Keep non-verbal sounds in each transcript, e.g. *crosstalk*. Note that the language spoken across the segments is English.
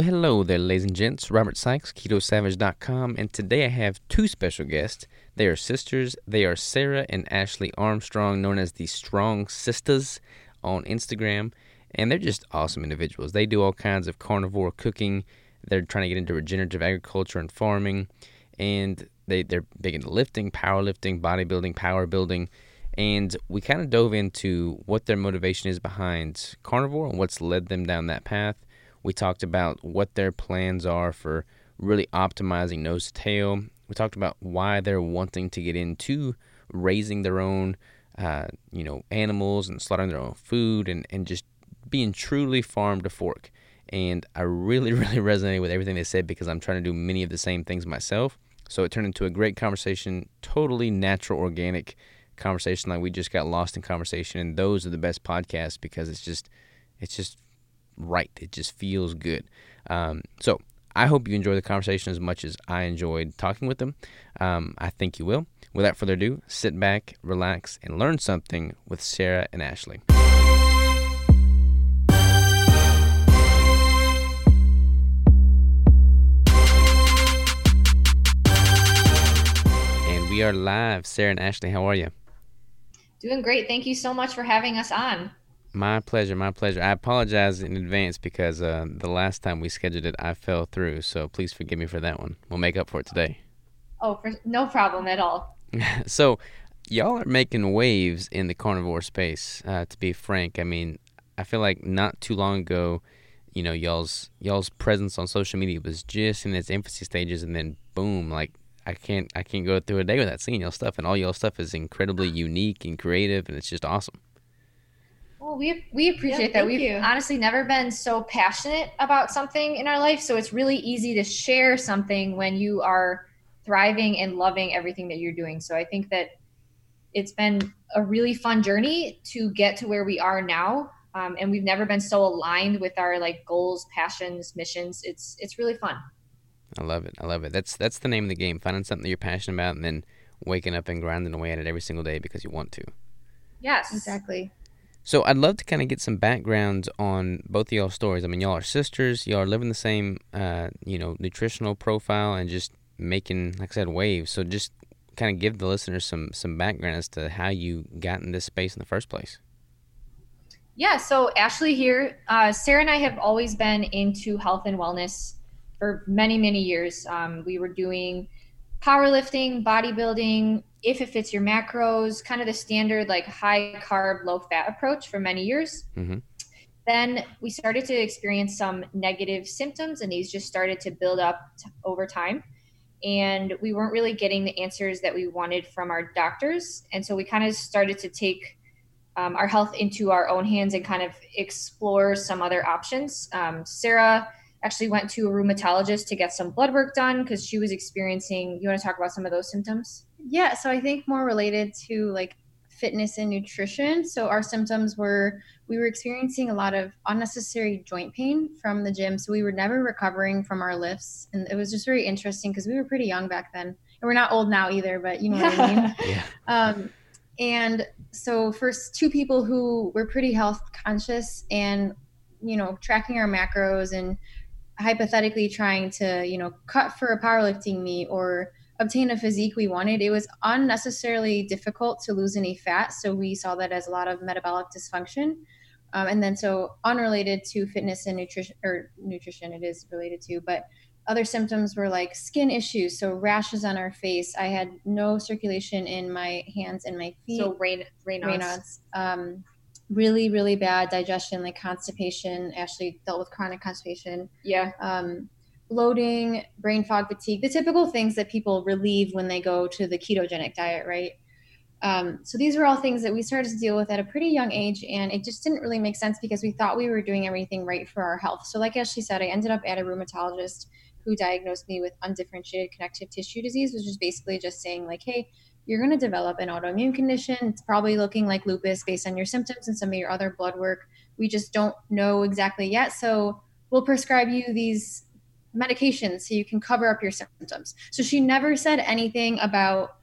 Well, hello there, ladies and gents. Robert Sykes, KetoSavage.com, and today I have two special guests. They are sisters. They are Sarah and Ashley Armstrong, known as the Strong Sistas on Instagram, and they're just awesome individuals. They do all kinds of carnivore cooking. They're trying to get into regenerative agriculture and farming, and they, they're big into lifting, powerlifting, bodybuilding, power building. And we kind of dove into what their motivation is behind carnivore and what's led them down that path. We talked about what their plans are for really optimizing nose to tail. We talked about why they're wanting to get into raising their own, uh, you know, animals and slaughtering their own food and, and just being truly farm to fork. And I really, *laughs* really resonated with everything they said because I'm trying to do many of the same things myself. So it turned into a great conversation, totally natural, organic conversation. Like we just got lost in conversation, and those are the best podcasts because it's just, it's just right. It just feels good. Um, so I hope you enjoy the conversation as much as I enjoyed talking with them. Um, I think you will. Without further ado, sit back, relax, and learn something with Sarah and Ashley. And we are live. Sarah and Ashley, how are you? Doing great. Thank you so much for having us on. My pleasure, my pleasure. I apologize in advance because uh, the last time we scheduled it, I fell through. So please forgive me for that one. We'll make up for it today. Oh, for, no problem at all. *laughs* so, y'all are making waves in the carnivore space. Uh, to be frank, I mean, I feel like not too long ago, you know, y'all's y'all's presence on social media was just in its infancy stages, and then boom, like I can't I can't go through a day without seeing y'all stuff, and all y'all stuff is incredibly unique and creative, and it's just awesome. Well, we we appreciate yeah, that. We've you. honestly never been so passionate about something in our life, so it's really easy to share something when you are thriving and loving everything that you're doing. So I think that it's been a really fun journey to get to where we are now. Um, and we've never been so aligned with our like goals, passions, missions. It's it's really fun. I love it. I love it. That's that's the name of the game. Finding something that you're passionate about and then waking up and grinding away at it every single day because you want to. Yes, exactly. So I'd love to kind of get some background on both of y'all stories. I mean, y'all are sisters. Y'all are living the same, uh, you know, nutritional profile and just making, like I said, waves. So just kind of give the listeners some some background as to how you got in this space in the first place. Yeah. So Ashley here, uh, Sarah and I have always been into health and wellness for many many years. Um, we were doing powerlifting, bodybuilding, if it fits your macros, kind of the standard like high carb, low fat approach for many years. Mm-hmm. Then we started to experience some negative symptoms, and these just started to build up t- over time. And we weren't really getting the answers that we wanted from our doctors. And so we kind of started to take um, our health into our own hands and kind of explore some other options. Um, Sarah actually went to a rheumatologist to get some blood work done because she was experiencing. You want to talk about some of those symptoms? Yeah, so I think more related to like fitness and nutrition. So our symptoms were we were experiencing a lot of unnecessary joint pain from the gym. So we were never recovering from our lifts. And it was just very interesting because we were pretty young back then. And we're not old now either, but you know what I mean? *laughs* yeah. Um, and so first two people who were pretty health conscious and you know tracking our macros and hypothetically trying to you know cut for a powerlifting meet or obtain a physique we wanted, it was unnecessarily difficult to lose any fat. So we saw that as a lot of metabolic dysfunction. Um, and then, so unrelated to fitness and nutrition, or nutrition, it is related to, but other symptoms were like skin issues, so rashes on our face. I had no circulation in my hands and my feet. So rain, Raynaud's. Raynaud's. Um, really, really bad digestion, like constipation. Ashley dealt with chronic constipation. Yeah. Um, bloating, brain fog, fatigue, the typical things that people relieve when they go to the ketogenic diet, right? Um, so these were all things that we started to deal with at a pretty young age, and it just didn't really make sense because we thought we were doing everything right for our health. So, like Ashley said, I ended up at a rheumatologist who diagnosed me with undifferentiated connective tissue disease, which is basically just saying, like, hey, you're going to develop an autoimmune condition. It's probably looking like lupus based on your symptoms and some of your other blood work. We just don't know exactly yet. So, we'll prescribe you these medications so you can cover up your symptoms. So she never said anything about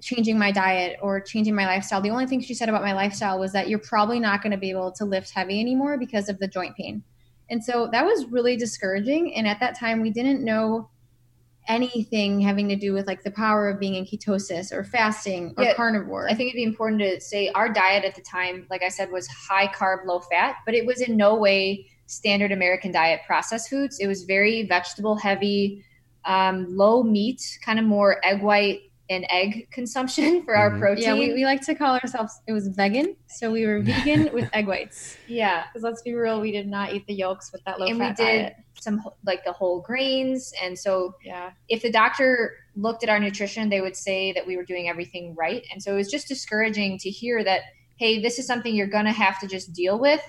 changing my diet or changing my lifestyle. The only thing she said about my lifestyle was that you're probably not going to be able to lift heavy anymore because of the joint pain. And so that was really discouraging. And at that time, we didn't know anything having to do with like the power of being in ketosis or fasting or Yeah, carnivore. I think it'd be important to say our diet at the time, like I said, was high carb, low fat, but it was in no way standard American diet processed foods. It was very vegetable heavy, um, low meat, kind of more egg white and egg consumption *laughs* for our Mhm. protein. yeah, we, we like to call ourselves, it was vegan. So we were vegan *laughs* with egg whites. yeah. Because let's be real, we did not eat the yolks with that low And we did diet. some like the whole grains. And so Yeah. if the doctor looked at our nutrition, they would say that we were doing everything right. And so it was just discouraging to hear that, hey, this is something you're going to have to just deal with.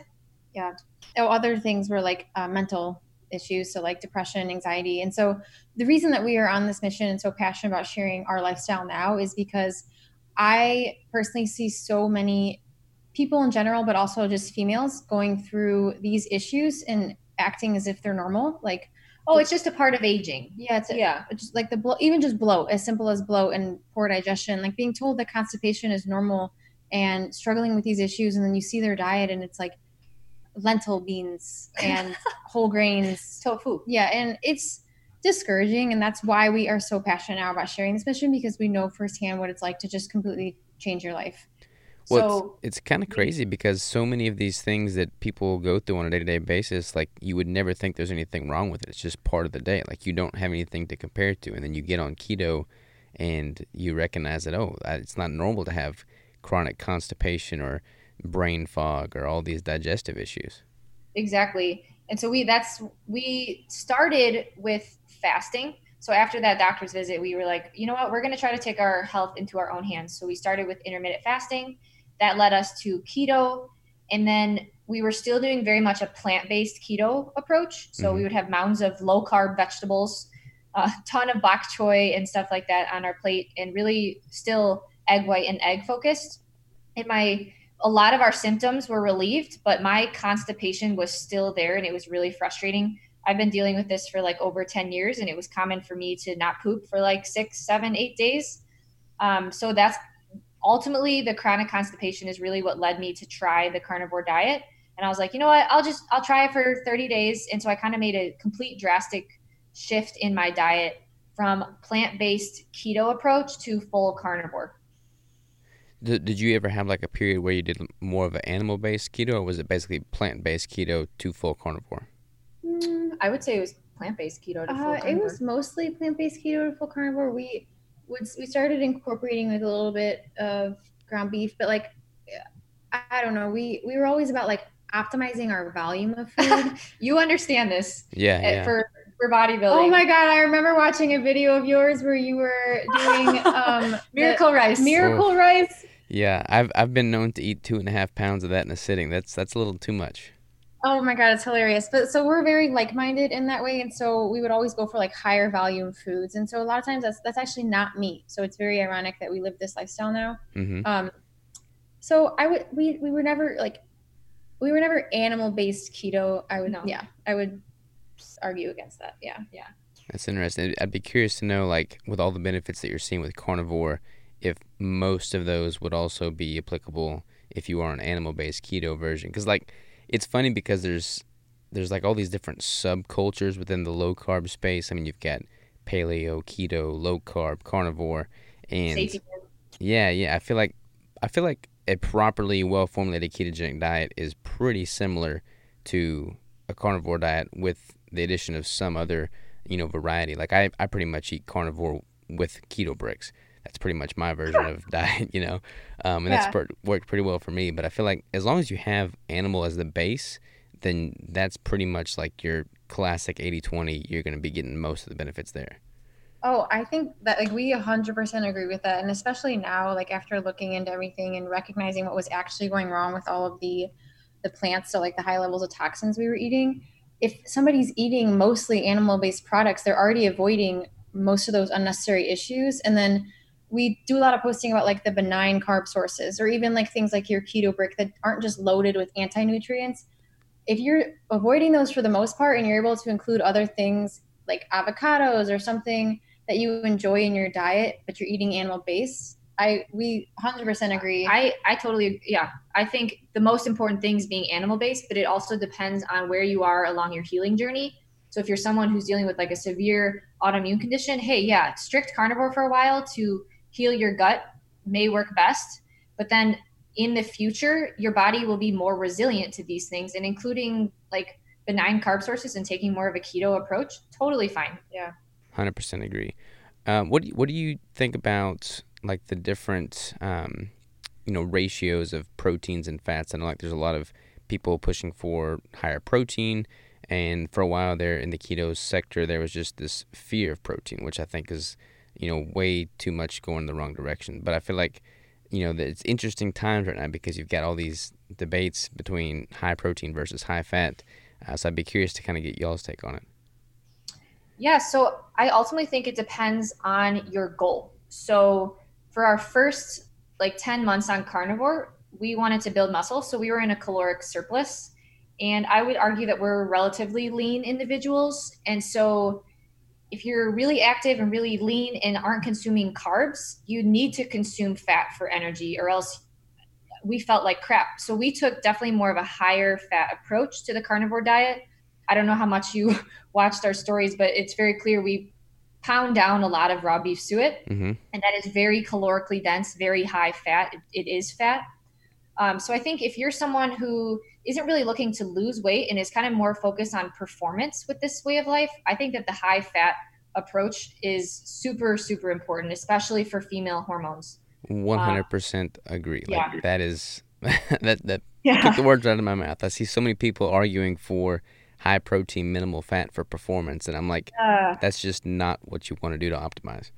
oh, other things were like uh, mental issues, so like depression, anxiety. And so the reason that we are on this mission and so passionate about sharing our lifestyle now is because I personally see so many people in general, but also just females going through these issues and acting as if they're normal. Like, Oh, it's just a part of aging. yeah, it's Yeah. just like the bloat, even just bloat, as simple as bloat and poor digestion, like being told that constipation is normal and struggling with these issues, and then you see their diet and it's like lentil beans and whole grains. *laughs* Tofu. Yeah, and it's discouraging, and that's why we are so passionate now about sharing this mission because we know firsthand what it's like to just completely change your life. Well, so it's, it's kind of crazy because so many of these things that people go through on a day to day basis, like you would never think there's anything wrong with it. It's just part of the day. Like you don't have anything to compare it to. And then you get on keto and you recognize that, oh, uh, it's not normal to have chronic constipation or brain fog or all these digestive issues. exactly. And so we that's we started with fasting. So after that doctor's visit, we were like, you know what, we're going to try to take our health into our own hands. So we started with intermittent fasting. That led us to keto, and then we were still doing very much a plant-based keto approach. So we Mhm. would have mounds of low-carb vegetables, a ton of bok choy and stuff like that on our plate, and really still egg white and egg focused. And my a lot of our symptoms were relieved, but my constipation was still there and it was really frustrating. I've been dealing with this for like over 10 years and it was common for me to not poop for like six, seven, eight days. Um, so that's ultimately the chronic constipation is really what led me to try the carnivore diet. And I was like, you know what? I'll just, I'll try it for 30 days. And so I kind of made a complete drastic shift in my diet from plant based keto approach to full carnivore. Did, did you ever have like a period where you did more of an animal based keto or was it basically plant based keto to full carnivore? Mm, I would say it was plant based keto to full Uh, it carnivore. was mostly plant-based keto to full carnivore. We would we started incorporating like a little bit of ground beef, but like I, I don't know. We we were always about like optimizing our volume of food. *laughs* you understand this Yeah, uh, yeah. for for bodybuilding. oh my god! I remember watching a video of yours where you were doing *laughs* um, miracle rice. miracle rice. Yeah, I've I've been known to eat two and a half pounds of that in a sitting. That's that's a little too much. Oh my god, it's hilarious. But so we're very like-minded in that way, and so we would always go for like higher volume foods. And so a lot of times that's that's actually not meat. So it's very ironic that we live this lifestyle now. hmm Um, so I would we we were never like we were never animal based keto. I would No. yeah I would argue against that. Yeah, Yeah. That's interesting. I'd be curious to know, like, with all the benefits that you're seeing with carnivore, if most of those would also be applicable if you are an animal-based keto version. Because, like, it's funny because there's there's like all these different subcultures within the low carb space. I mean, you've got paleo, keto, low carb, carnivore, and Safety yeah, yeah. I feel like I feel like a properly well formulated ketogenic diet is pretty similar to a carnivore diet with the addition of some other, you know, variety. Like I, I pretty much eat carnivore with keto bricks. That's pretty much my version of *laughs* diet, you know, um, and Yeah. that's per- worked pretty well for me. But I feel like as long as you have animal as the base, then that's pretty much like your classic 80-20. You're going to be getting most of the benefits there. Oh, I think that like we 100% agree with that, and especially now, like after looking into everything and recognizing what was actually going wrong with all of the the plants, so like the high levels of toxins we were eating. If somebody's eating mostly animal based products, they're already avoiding most of those unnecessary issues, and then we do a lot of posting about like the benign carb sources, or even like things like your keto brick that aren't just loaded with anti nutrients. If you're avoiding those for the most part, and you're able to include other things like avocados or something that you enjoy in your diet, but you're eating animal based, I we 100% agree. I I totally yeah. I think the most important thing is being animal based, but it also depends on where you are along your healing journey. So if you're someone who's dealing with like a severe autoimmune condition, hey, yeah, strict carnivore for a while to heal your gut may work best. But then in the future, your body will be more resilient to these things, and including like benign carb sources and taking more of a keto approach, totally fine. Yeah. Hundred percent agree. Um, what do you, what do you think about like the different um, you know ratios of proteins and fats? I know like there's a lot of people pushing for higher protein, and for a while there in the keto sector, there was just this fear of protein, which I think is you know way too much going the wrong direction. But I feel like you know it's interesting times right now because you've got all these debates between high protein versus high fat. Uh, so I'd be curious to kind of get y'all's take on it. Yeah, so I ultimately think it depends on your goal. So for our first like 10 months on carnivore, we wanted to build muscle. So we were in a caloric surplus. And I would argue that we're relatively lean individuals. And so if you're really active and really lean and aren't consuming carbs, you need to consume fat for energy or else we felt like crap. So we took definitely more of a higher fat approach to the carnivore diet. I don't know how much you *laughs* watched our stories, but it's very clear we pound down a lot of raw beef suet, mm-hmm. and that is very calorically dense, very high fat. it, it is fat. Um, so I think if you're someone who isn't really looking to lose weight and is kind of more focused on performance with this way of life, I think that the high fat approach is super, super important, especially for female hormones. One hundred percent agree. Like yeah. that is *laughs* that that yeah. took the words out of my mouth. I see so many people arguing for high protein, minimal fat for performance, and I'm like, uh, that's just not what you want to do to optimize.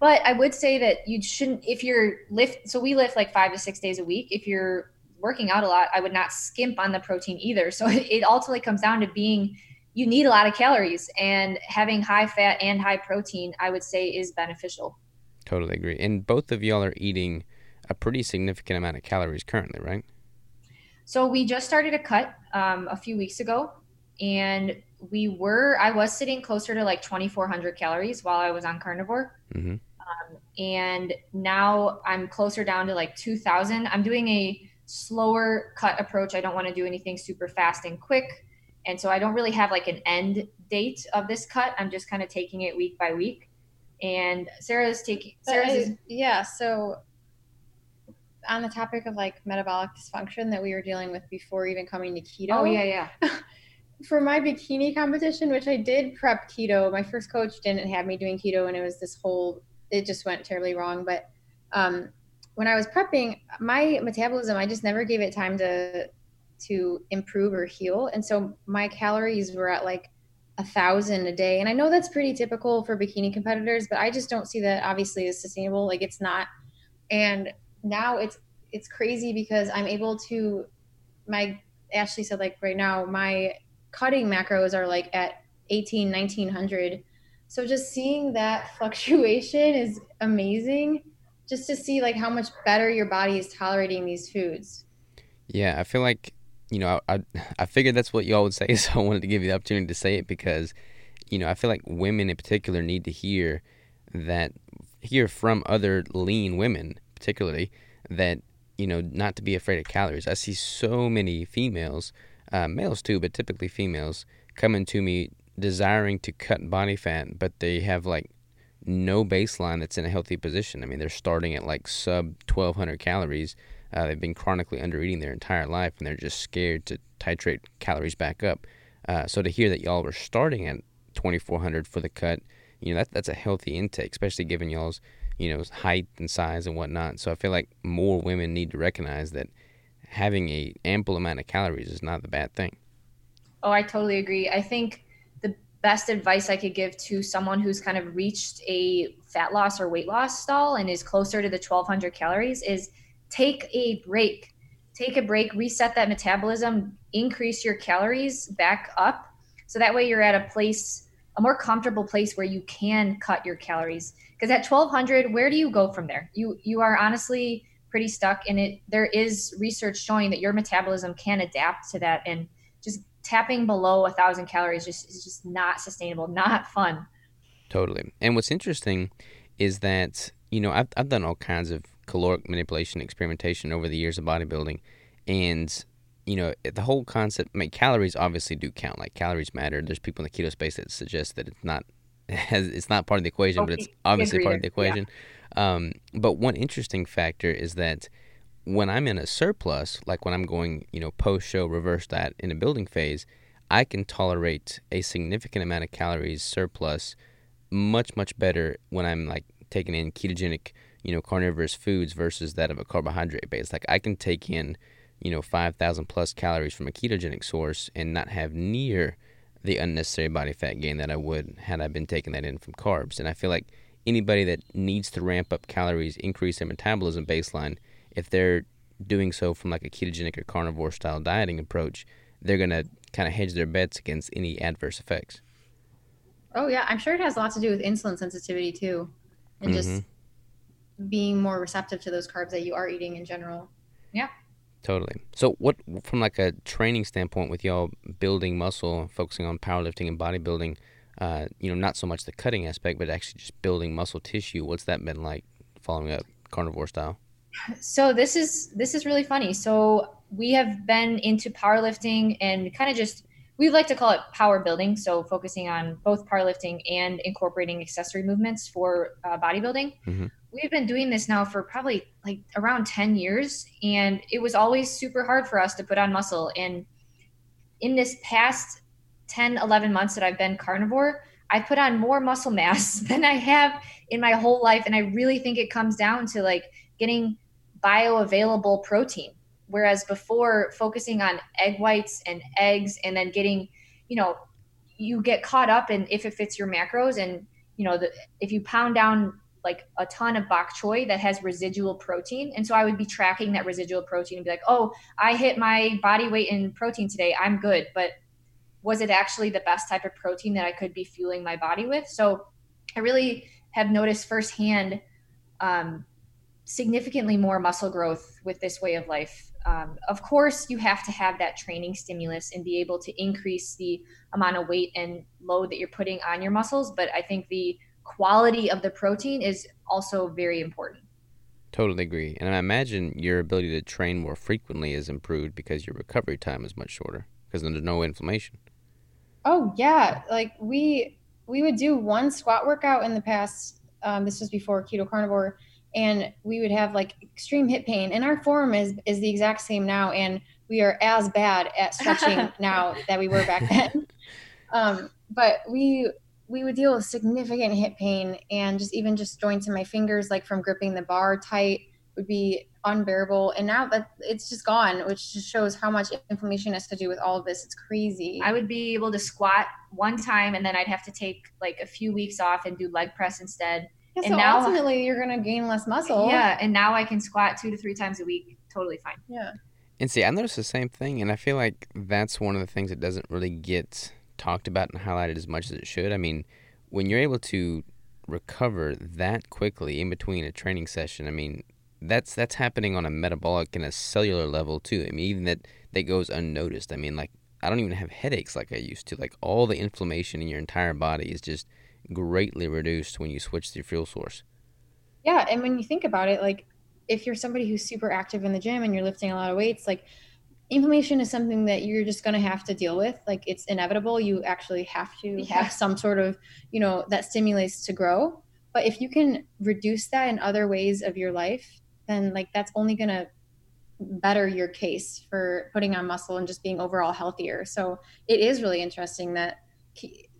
But I would say that you shouldn't if you're lift. So we lift like five to six days a week. If you're working out a lot, I would not skimp on the protein either. So *laughs* it ultimately comes down to being you need a lot of calories and having high fat and high protein i would say is beneficial. Totally agree. And both of y'all are eating a pretty significant amount of calories currently right? So we just started a cut um, a few weeks ago and we were i was sitting closer to like 2400 calories while i was on carnivore. Mm-hmm. um, and now i'm closer down to like 2000 i'm doing a slower cut approach i don't want to do anything super fast and quick and so I don't really have like an end date of this cut. I'm just kind of taking it week by week. And Sarah's taking Sarah's is, yeah, so on the topic of like metabolic dysfunction that we were dealing with before even coming to keto. Oh yeah, yeah. *laughs* for my bikini competition, which I did prep keto, my first coach didn't have me doing keto and it was this whole it just went terribly wrong. But um when I was prepping, my metabolism, I just never gave it time to to improve or heal. And so my calories were at like a thousand a day. And I know that's pretty typical for bikini competitors, but I just don't see that obviously as sustainable. Like it's not. And now it's it's crazy because I'm able to my Ashley said like right now my cutting macros are like at 18 1900 so just seeing that *laughs* fluctuation is amazing just to see like how much better your body is tolerating these foods yeah i feel like you know, I, I, figured that's what y'all would say, *laughs* so I wanted to give you the opportunity to say it because, you know, I feel like women in particular need to hear that, hear from other lean women, particularly, that, you know, not to be afraid of calories. I see so many females, uh, males too, but typically females, coming to me desiring to cut body fat, but they have like no baseline that's in a healthy position. I mean, they're starting at like sub 1200 calories uh, they've been chronically under eating their entire life, and they're just scared to titrate calories back up. Uh, so to hear that y'all were starting at 2,400 for the cut, you know that that's a healthy intake, especially given y'all's you know height and size and whatnot. So I feel like more women need to recognize that having a ample amount of calories is not the bad thing. Oh, I totally agree. I think best advice I could give to someone who's kind of reached a fat loss or weight loss stall and is closer to the 1200 calories is take a break. Take a break, reset that metabolism, increase your calories back up. So that way you're at a place, a more comfortable place where you can cut your calories. Because at 1200, where do you go from there? You you are honestly pretty stuck and it there is research showing that your metabolism can adapt to that and tapping below a thousand calories just is just not sustainable, not fun. Totally. And what's interesting is that, you know, I've, I've done all kinds of caloric manipulation experimentation over the years of bodybuilding, and you know the whole concept. I mean, calories obviously do count. Like calories matter. There's people in the keto space that suggest that it's not has *laughs* it's not part of the equation, but it's obviously part of the equation. Yeah. Um, but one interesting factor is that when I'm in a surplus, like when I'm going, you know, post show reverse that in a building phase, I can tolerate a significant amount of calories surplus much much better when I'm like taking in ketogenic, you know, carnivorous foods versus that of a carbohydrate base. Like I can take in, you know, 5,000 plus calories from a ketogenic source and not have near the unnecessary body fat gain that I would had I been taking that in from carbs. And I feel like anybody that needs to ramp up calories, increase their metabolism baseline, if they're doing so from like a ketogenic or carnivore style dieting approach, they're going to kind of hedge their bets against any adverse effects. Oh yeah, I'm sure it has a lot to do with insulin sensitivity too, and mm-hmm. just being more receptive to those carbs that you are eating in general. Yeah. Totally. So, what from like a training standpoint, with y'all building muscle, focusing on powerlifting and bodybuilding, uh, you know, not so much the cutting aspect, but actually just building muscle tissue. What's that been like, following up carnivore style? So this is this is really funny. So we have been into powerlifting and kind of just we like to call it power building. So focusing on both powerlifting and incorporating accessory movements for uh, bodybuilding. Mm-hmm. We've been doing this now for probably like around 10 years. And it was always super hard for us to put on muscle. And in this past 10, 11 months that I've been carnivore, I put on more muscle mass *laughs* than I have in my whole life. And I really think it comes down to like getting bioavailable protein. Whereas before focusing on egg whites and eggs and then getting you know you get caught up in if it fits your macros and you know the, if you pound down like a ton of bok choy that has residual protein. And so i would be tracking that residual protein and be like oh i hit my body weight in protein today. I'm good. But was it actually the best type of protein that i could be fueling my body with? So i really have noticed firsthand um, significantly more muscle growth with this way of life um, of course, you have to have that training stimulus and be able to increase the amount of weight and load that you're putting on your muscles. But I think the quality of the protein is also very important. Totally agree. And I imagine your ability to train more frequently is improved because your recovery time is much shorter because there's no inflammation. Oh, yeah. Like we we would do one squat workout in the past. Um, this was before keto carnivore and we would have like extreme hip pain. And our form is is the exact same now and we are as bad at stretching *laughs* now that we were back then. Um, but we we would deal with significant hip pain and just even just joints in my fingers like from gripping the bar tight would be unbearable. And now that it's just gone which just shows how much inflammation has to do with all of this. It's crazy. I would be able to squat one time and then i'd have to take like a few weeks off and do leg press instead yeah, and so now, ultimately, you're going to gain less muscle. Yeah, and now I can squat two to three times a week, totally fine. Yeah. And see, I noticed the same thing, and I feel like that's one of the things that doesn't really get talked about and highlighted as much as it should. I mean, when you're able to recover that quickly in between a training session, I mean, that's that's happening on a metabolic and a cellular level too. I mean, even that that goes unnoticed. I mean, like I don't even have headaches like I used to. Like all the inflammation in your entire body is just greatly reduced when you switch to your fuel source. Yeah, and when you think about it, like if you're somebody who's super active in the gym and you're lifting a lot of weights, like inflammation is something that you're just going to have to deal with. Like it's inevitable. You actually have to yeah. have some sort of, you know, that stimulates to grow. But if you can reduce that in other ways of your life, then like that's only going to better your case for putting on muscle and just being overall healthier. So it is really interesting that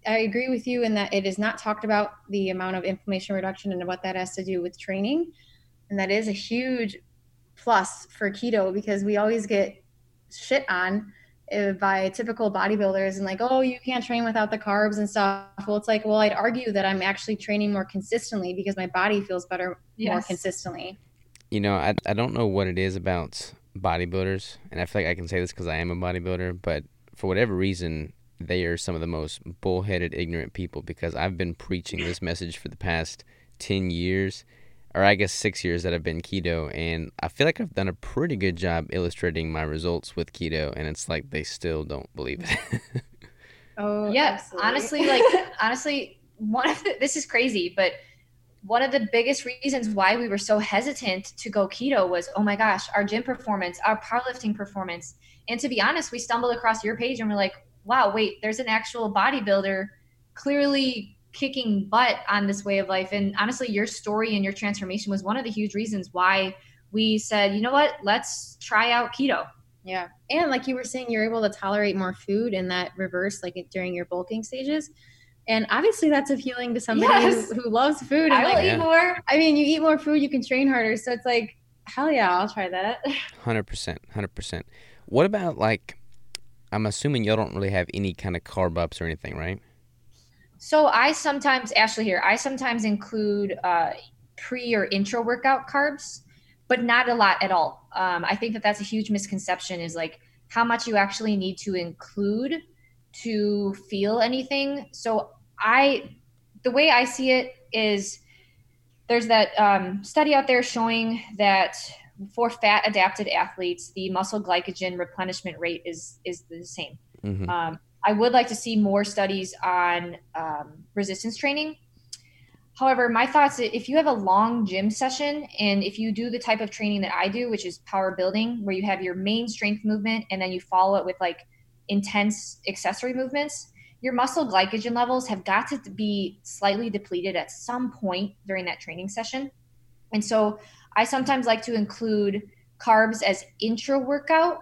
I agree with you in that it is not talked about the amount of inflammation reduction and what that has to do with training. And that is a huge plus for keto because we always get shit on uh, by typical bodybuilders and like, oh, you can't train without the carbs and stuff. Well, it's like, well, I'd argue that I'm actually training more consistently because my body feels better yes. more consistently. You know, I, I don't know what it is about bodybuilders, and I feel like I can say this because I am a bodybuilder, but for whatever reason, they are some of the most bullheaded, ignorant people because I've been preaching this message for the past 10 years, or I guess six years that I've been keto, and I feel like I've done a pretty good job illustrating my results with keto, and it's like they still don't believe it. *laughs* oh, yeah. Absolutely. Honestly, like, *laughs* honestly, one of the, this is crazy, but one of the biggest reasons why we were so hesitant to go keto was oh my gosh our gym performance our powerlifting performance and to be honest we stumbled across your page and we're like wow wait there's an actual bodybuilder clearly kicking butt on this way of life and honestly your story and your transformation was one of the huge reasons why we said you know what let's try out keto yeah and like you were saying you're able to tolerate more food in that reverse like during your bulking stages and obviously that's appealing to somebody yes. who, who, loves food. And I will eat more. I mean, you eat more food, you can train harder. So it's like, hell yeah, I'll try that. *laughs* Hundred percent, hundred percent. What about like? I'm assuming y'all don't really have any kind of carb ups or anything, right? So I sometimes, Ashley here, I sometimes include uh, pre or intra workout carbs, but not a lot at all. Um, I think that that's a huge misconception. Is like how much you actually need to include to feel anything. So I, the way I see it is there's that um, study out there showing that for fat adapted athletes, the muscle glycogen replenishment rate is is the same. Mm-hmm. Um, I would like to see more studies on um, resistance training. However, my thoughts if you have a long gym session and if you do the type of training that I do, which is power building, where you have your main strength movement and then you follow it with like intense accessory movements, your muscle glycogen levels have got to be slightly depleted at some point during that training session. And so I sometimes like to include carbs as intra workout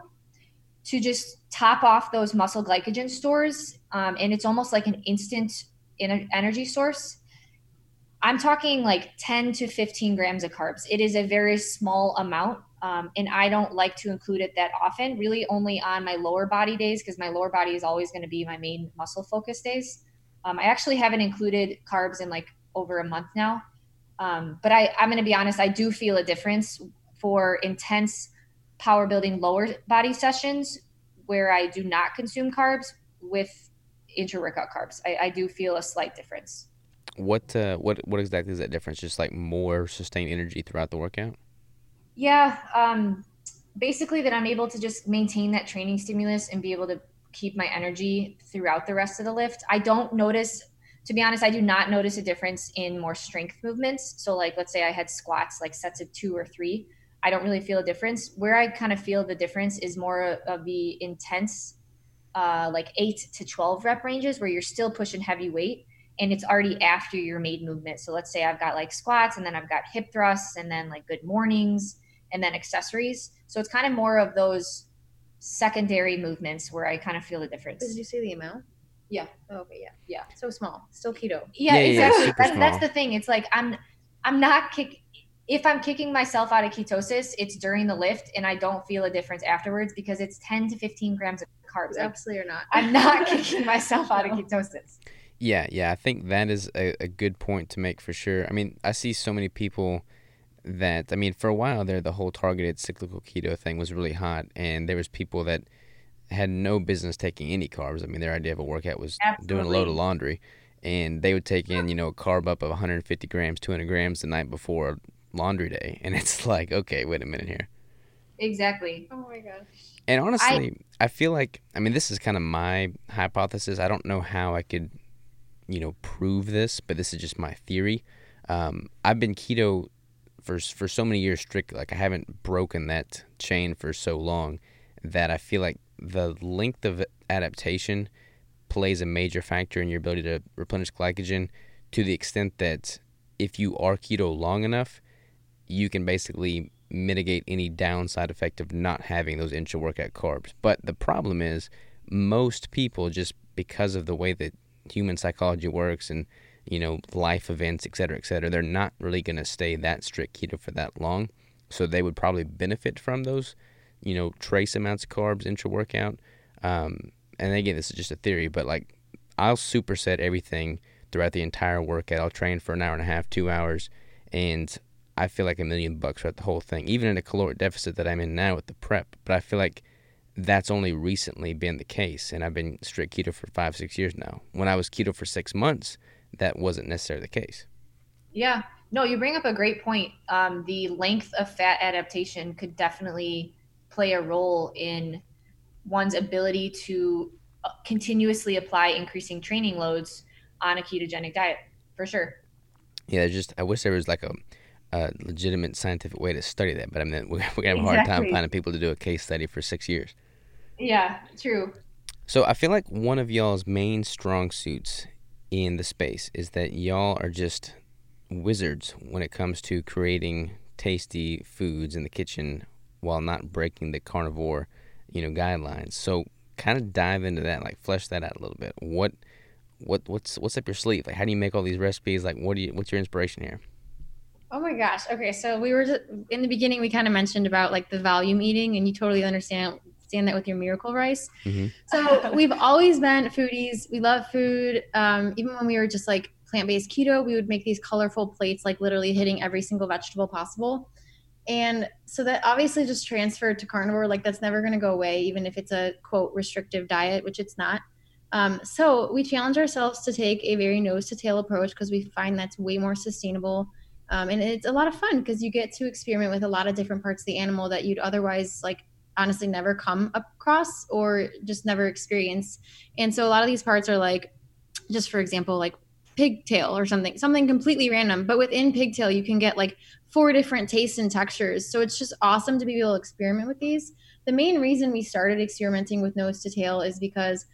to just top off those muscle glycogen stores. Um, and it's almost like an instant energy source. I'm talking like 10 to 15 grams of carbs. It is a very small amount um, and I don't like to include it that often, really only on my lower body days because my lower body is always going to be my main muscle focus days. Um, I actually haven't included carbs in like over a month now. Um, but I, I'm going to be honest, I do feel a difference for intense power building lower body sessions where I do not consume carbs with intra workout carbs. I, I, do feel a slight difference. What uh, what what exactly is that difference? Just like more sustained energy throughout the workout? Yeah, um, basically that I'm able to just maintain that training stimulus and be able to keep my energy throughout the rest of the lift. I don't notice, to be honest, I do not notice a difference in more strength movements. So, like, let's say I had squats, like sets of two or three. I don't really feel a difference. Where I kind of feel the difference is more of the intense, uh, like eight to 12 rep ranges where you're still pushing heavy weight and it's already after your main movement. So, let's say I've got like squats and then I've got hip thrusts and then like good mornings and then accessories. So it's kind of more of those secondary movements where I kind of feel the difference. Did you see the amount? Yeah. Oh, okay. Yeah. Yeah. So small. Still keto. Yeah. yeah exactly. Yeah, that's, that's the thing. It's like I'm, I'm not kick. If I'm kicking myself out of ketosis, it's during the lift, and I don't feel a difference afterwards because it's 10 to 15 grams of carbs. Absolutely or not. I'm not *laughs* kicking myself out of ketosis. Yeah, yeah, I think that is a, a good point to make for sure. I mean, I see so many people that I mean, for a while there, the whole targeted cyclical keto thing was really hot, and there was people that had no business taking any carbs. I mean, their idea of a workout was Absolutely. doing a load of laundry, and they would take in, you know, a carb up of 150 grams, 200 grams the night before laundry day, *laughs* and it's like, okay, wait a minute here. Exactly. Oh my gosh. And honestly, I, I feel like I mean, this is kind of my hypothesis. I don't know how I could, you know, prove this, but this is just my theory. Um, I've been keto for for so many years strict like I haven't broken that chain for so long that I feel like the length of adaptation plays a major factor in your ability to replenish glycogen to the extent that if you are keto long enough, you can basically mitigate any downside effect of not having those intra workout carbs. But the problem is most people just because of the way that human psychology works and you know, life events, et cetera, et cetera, they're not really going to stay that strict keto for that long. So they would probably benefit from those, you know, trace amounts of carbs intra workout. Um, and again, this is just a theory, but like I'll superset everything throughout the entire workout. I'll train for an hour and a half, two hours, and I feel like a million bucks throughout the whole thing, even in a caloric deficit that I'm in now with the prep. But I feel like that's only recently been the case, and I've been strict keto for five, six years now. When I was keto for six months, that wasn't necessarily the case. Yeah. No, you bring up a great point. Um, the length of fat adaptation could definitely play a role in one's ability to uh, continuously apply increasing training loads on a ketogenic diet, for sure. Yeah, just I wish there was like a, a legitimate scientific way to study that, but I mean *laughs* we're, we're gonna have a hard time finding people to do a case study for six years. Yeah, true. So I feel like one of y'all's main strong suits in the space is that y'all are just wizards when it comes to creating tasty foods in the kitchen while not breaking the carnivore, you know, guidelines. So kind of dive into that, like flesh that out a little bit. What what what's what's up your sleeve? Like how do you make all these recipes? Like what do you what's your inspiration here? Oh my gosh. Okay, so we were just, in the beginning. We kind of mentioned about like the volume eating, and you totally understand understand that with your miracle rice. Mhm. So we've always been foodies. We love food. Um, even when we were just like plant based keto, we would make these colorful plates, like literally hitting every single vegetable possible. And so that obviously just transferred to carnivore. Like that's never going to go away, even if it's a quote restrictive diet, which it's not. Um, so we challenge ourselves to take a very nose to tail approach because we find that's way more sustainable. Um, and it's a lot of fun because you get to experiment with a lot of different parts of the animal that you'd otherwise like honestly never come across or just never experience. And so a lot of these parts are like, just for example, like pigtail or something, something completely random. But within pigtail, you can get like four different tastes and textures. So it's just awesome to be able to experiment with these. The main reason we started experimenting with nose to tail is because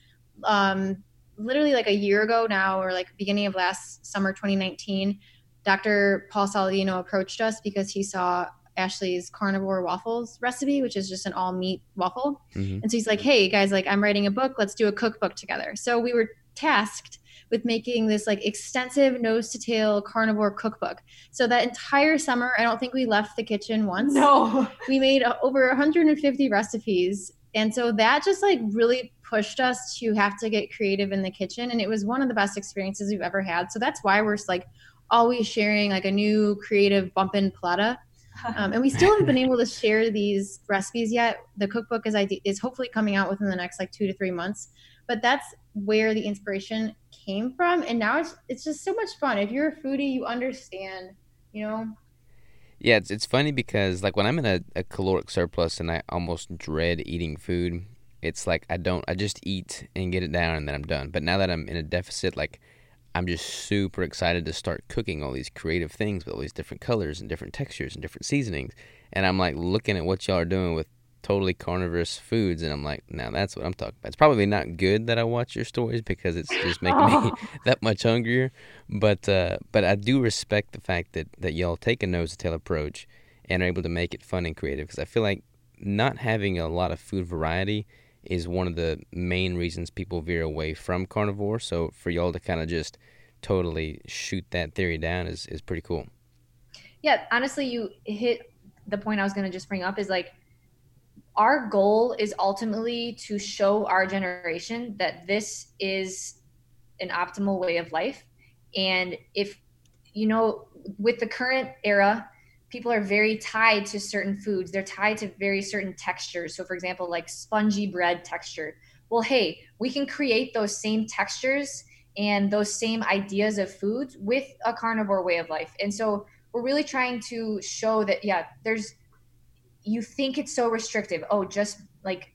um, literally like a year ago now, or like beginning of last summer 2019, Dr. Paul Saladino approached us because he saw Ashley's carnivore waffles recipe, which is just an all meat waffle. Mhm. And so he's like, hey, guys, like I'm writing a book. Let's do a cookbook together. So we were tasked with making this like extensive nose to tail carnivore cookbook. So that entire summer, I don't think we left the kitchen once. No. we made over 150 recipes. And so that just like really pushed us to have to get creative in the kitchen. And it was one of the best experiences we've ever had. So that's why we're like always sharing like a new creative bumpin' plata. *laughs* Um, and we still haven't been able to share these recipes yet. The cookbook is is hopefully coming out within the next like two to three months. But that's where the inspiration came from and now it's it's just so much fun if you're a foodie you understand you know Yeah, it's it's funny because like when I'm in a, a caloric surplus and I almost dread eating food, it's like I don't I just eat and get it down and then I'm done. But now that I'm in a deficit, like I'm just super excited to start cooking all these creative things with all these different colors and different textures and different seasonings. And I'm like looking at what y'all are doing with totally carnivorous foods and I'm like, now that's what I'm talking about. It's probably not good that I watch your stories because it's just *laughs* making me *laughs* that much hungrier. But uh, but I do respect the fact that, that y'all take a nose to tail approach and are able to make it fun and creative because I feel like not having a lot of food variety is one of the main reasons people veer away from carnivore. So for y'all to kind of just totally shoot that theory down is, is pretty cool. Yeah, honestly, you hit the point I was going to just bring up is like our goal is ultimately to show our generation that this is an optimal way of life. And if, you know, with the current era, people are very tied to certain foods, they're tied to very certain textures. So, for example, like spongy bread texture. Well, hey, we can create those same textures and those same ideas of foods with a carnivore way of life. And so, we're really trying to show that yeah there's you think it's so restrictive oh just like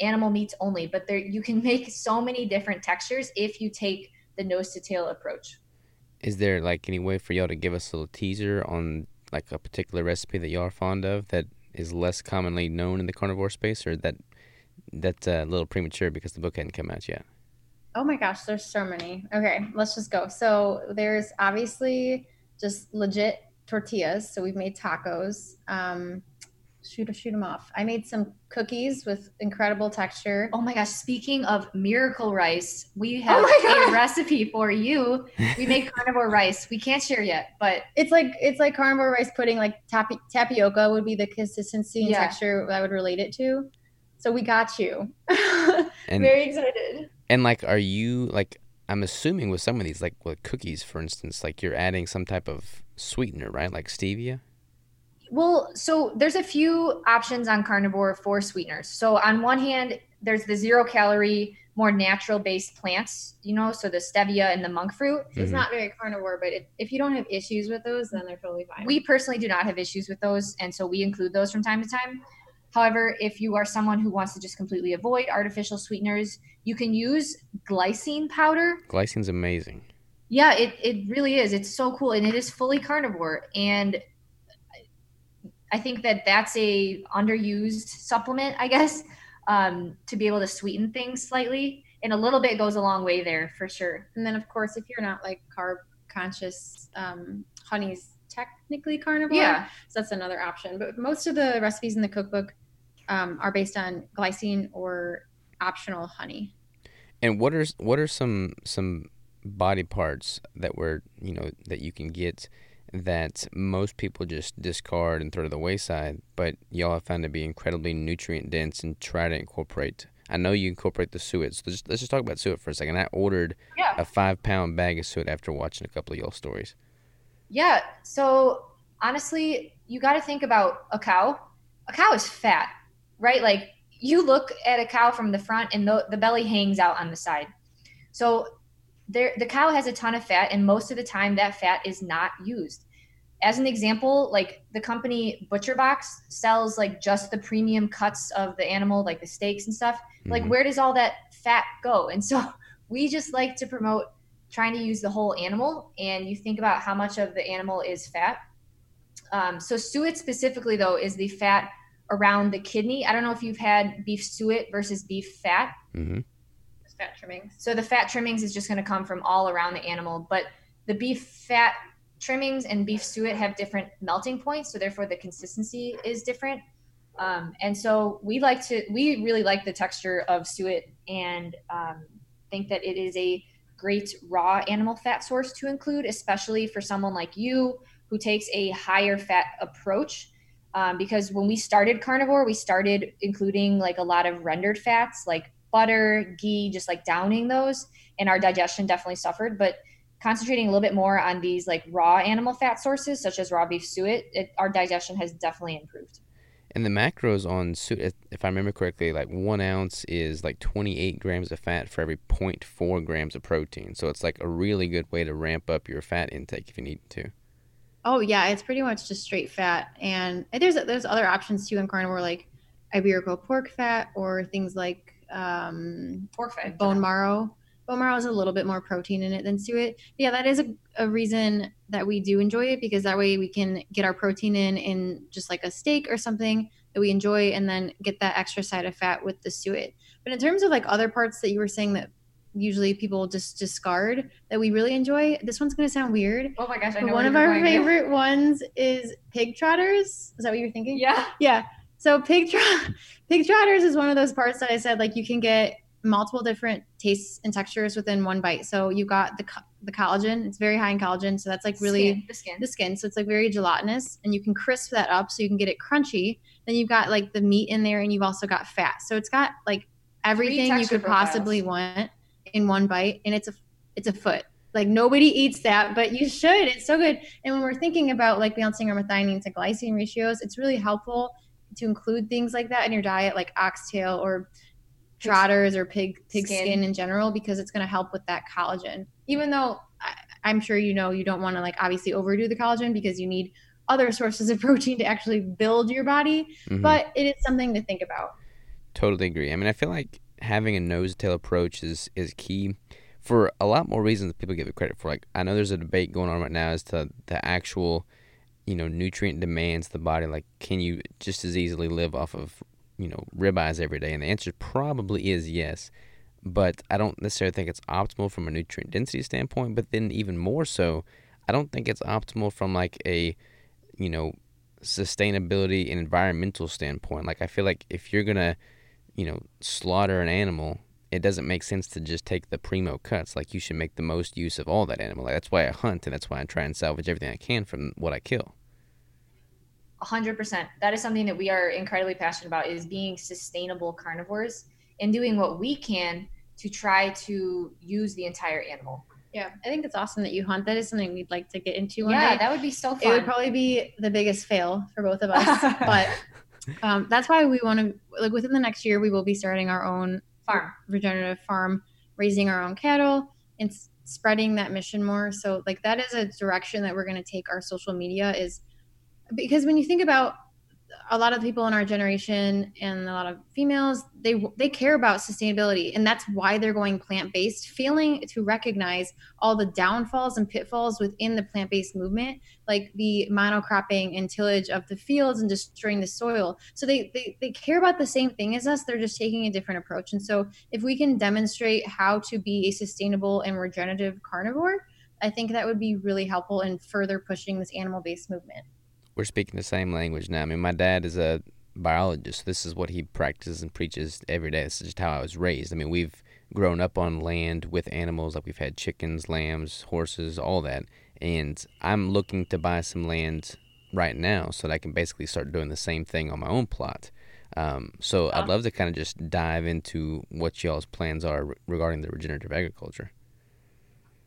animal meats only but there you can make so many different textures if you take the nose to tail approach Is there like any way for y'all to give us a little teaser on like a particular recipe that y'all are fond of that is less commonly known in the carnivore space, or that that's a little premature because the book hadn't come out yet? Oh my gosh, there's so many. Okay, let's just go. So there's obviously just legit tortillas. So we've made tacos. Um, shoot, shoot them off. I made some cookies with incredible texture. oh my gosh speaking of miracle rice we oh have my a recipe for you we make *laughs* carnivore rice we can't share yet but It's like it's like carnivore rice pudding. Like tapi- tapioca would be the consistency and Yeah. texture I would relate it to. So we got you. *laughs* And Very excited. and like, are you like? I'm assuming with some of these, like with cookies, for instance, like you're adding some type of sweetener, right? Like stevia. Well, so there's a few options on carnivore for sweeteners. So on one hand, there's the zero calorie, more natural based plants, you know, so the stevia and the monk fruit. It's Mhm. not very carnivore, but it, if you don't have issues with those, then they're totally fine. We personally do not have issues with those, and so we include those from time to time. However, if you are someone who wants to just completely avoid artificial sweeteners, you can use glycine powder. Glycine's amazing. Yeah, it, it really is. It's so cool. And it is fully carnivore. And I think that that's a underused supplement, I guess, um, to be able to sweeten things slightly. And a little bit goes a long way there for sure. And then, of course, if you're not like carb conscious, um, honey's technically carnivore. Yeah. So that's another option. But most of the recipes in the cookbook um, are based on glycine or optional honey. And what are what are some some body parts that were you know that you can get that most people just discard and throw to the wayside, but y'all have found to be incredibly nutrient dense and try to incorporate. I know you incorporate the suet, so let's, let's just talk about suet for a second. I ordered Yeah. a five pound bag of suet after watching a couple of y'all stories. Yeah. So honestly, you got to think about a cow. A cow is fat, right? Like you look at a cow from the front and the, the belly hangs out on the side. So there, the cow has a ton of fat, and most of the time that fat is not used. As an example, like the company ButcherBox sells like just the premium cuts of the animal, like the steaks and stuff. Like Mhm. where does all that fat go? *laughs* And so we just like to promote trying to use the whole animal and you think about how much of the animal is fat um, so suet specifically though is the fat around the kidney i don't know if you've had beef suet versus beef fat Mhm. Fat trimmings. so the fat trimmings is just going to come from all around the animal but the beef fat trimmings and beef suet have different melting points so therefore the consistency is different. Um, and so we like to we really like the texture of suet and um, think that it is a great raw animal fat source to include especially for someone like you who takes a higher fat approach. Um, because when we started carnivore we started including like a lot of rendered fats like butter ghee just like downing those and our digestion definitely suffered. But concentrating a little bit more on these like raw animal fat sources such as raw beef suet it, our digestion has definitely improved And the macros on suet, if- if I remember correctly, like one ounce is like 28 grams of fat for every 0.4 grams of protein. So it's like a really good way to ramp up your fat intake if you need to. Oh yeah, it's pretty much just straight fat, and there's there's other options too in carnivore like Iberico pork fat or things like um, pork fat bone marrow. Bone marrow has a little bit more protein in it than suet. Yeah, that is a, a reason that we do enjoy it because that way we can get our protein in in just like a steak or something that we enjoy, and then get that extra side of fat with the suet. But in terms of like other parts that you were saying that usually people just discard that we really enjoy, this one's going to sound weird. oh my gosh I know one of our favorite ones is pig trotters. Is that what you were thinking? yeah Yeah. So pig tro- *laughs* pig trotters is one of those parts that I said like you can get multiple different tastes and textures within one bite. So you got the the collagen. It's very high in collagen, so that's like really Skin, the skin the skin. So it's like very gelatinous, and you can crisp that up so you can get it crunchy. Then you've got like the meat in there, and you've also got fat. So it's got like everything you could possibly want in one bite, and it's a it's a foot. Like nobody eats that, but you should. It's so good. And when we're thinking about like balancing our methionine to glycine ratios, it's really helpful to include things like that in your diet, like oxtail or trotters or pig pig Skin. skin, in general, because it's going to help with that collagen. Even though I, I'm sure you know you don't want to like obviously overdo the collagen because you need other *laughs* sources of protein to actually build your body, Mhm. but it is something to think about. Totally agree. I mean, I feel like having a nose tail approach is is key for a lot more reasons than people give it credit for. Like, I know there's a debate going on right now as to the actual, you know, nutrient demands the body. Like, can you just as easily live off of, you know, ribeyes every day? And the answer probably is yes. But I don't necessarily think it's optimal from a nutrient density standpoint. But then even more so, I don't think it's optimal from like a, you know, sustainability and environmental standpoint. Like, I feel like if you're gonna you know, slaughter an animal, it doesn't make sense to just take the primo cuts. Like you should make the most use of all that animal. Like that's why I hunt and that's why I try and salvage everything I can from what I kill. 100% that is something that we are incredibly passionate about is being sustainable carnivores and doing what we can to try to use the entire animal Yeah, I think it's awesome that you hunt. That is something we'd like to get into one yeah day. that would be so it would probably be the biggest fail for both of us, *laughs* but um, that's why we want to like within the next year we will be starting our own farm regenerative farm, raising our own cattle and s- spreading that mission more. So like that is a direction that we're going to take our social media is because when you think about a lot of people in our generation and a lot of females they they care about sustainability and that's why they're going plant-based failing to recognize all the downfalls and pitfalls within the plant-based movement like the monocropping and tillage of the fields and destroying the soil. So they, they they care about the same thing as us. They're just taking a different approach. And so if we can demonstrate how to be a sustainable and regenerative carnivore i think that would be really helpful in further pushing this animal-based movement we're speaking the same language now. I mean, my dad is a biologist. This is what he practices and preaches every day. This is just how I was raised. I mean, we've grown up on land with animals, like we've had chickens, lambs, horses, all that. And I'm looking to buy some land right now so that I can basically start doing the same thing on my own plot. Um, so I'd love to kind of just dive into what y'all's plans are regarding the regenerative agriculture.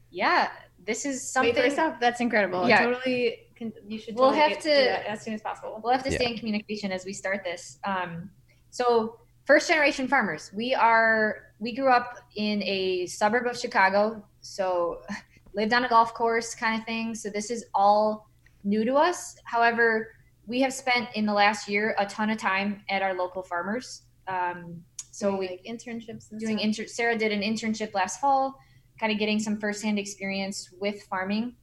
Yeah, this is something. Wait, first off, that's incredible. Yeah. Totally can, you should totally we'll have to as soon as possible. We'll have to stay in communication as we start this. Um, so first generation farmers, we are we grew up in a suburb of Chicago, so *laughs* lived on a golf course kind of thing. So this is all new to us. However, we have spent in the last year a ton of time at our local farmers. Um, so doing we like internships doing inter- Sarah did an internship last fall, kind of getting some firsthand experience with farming.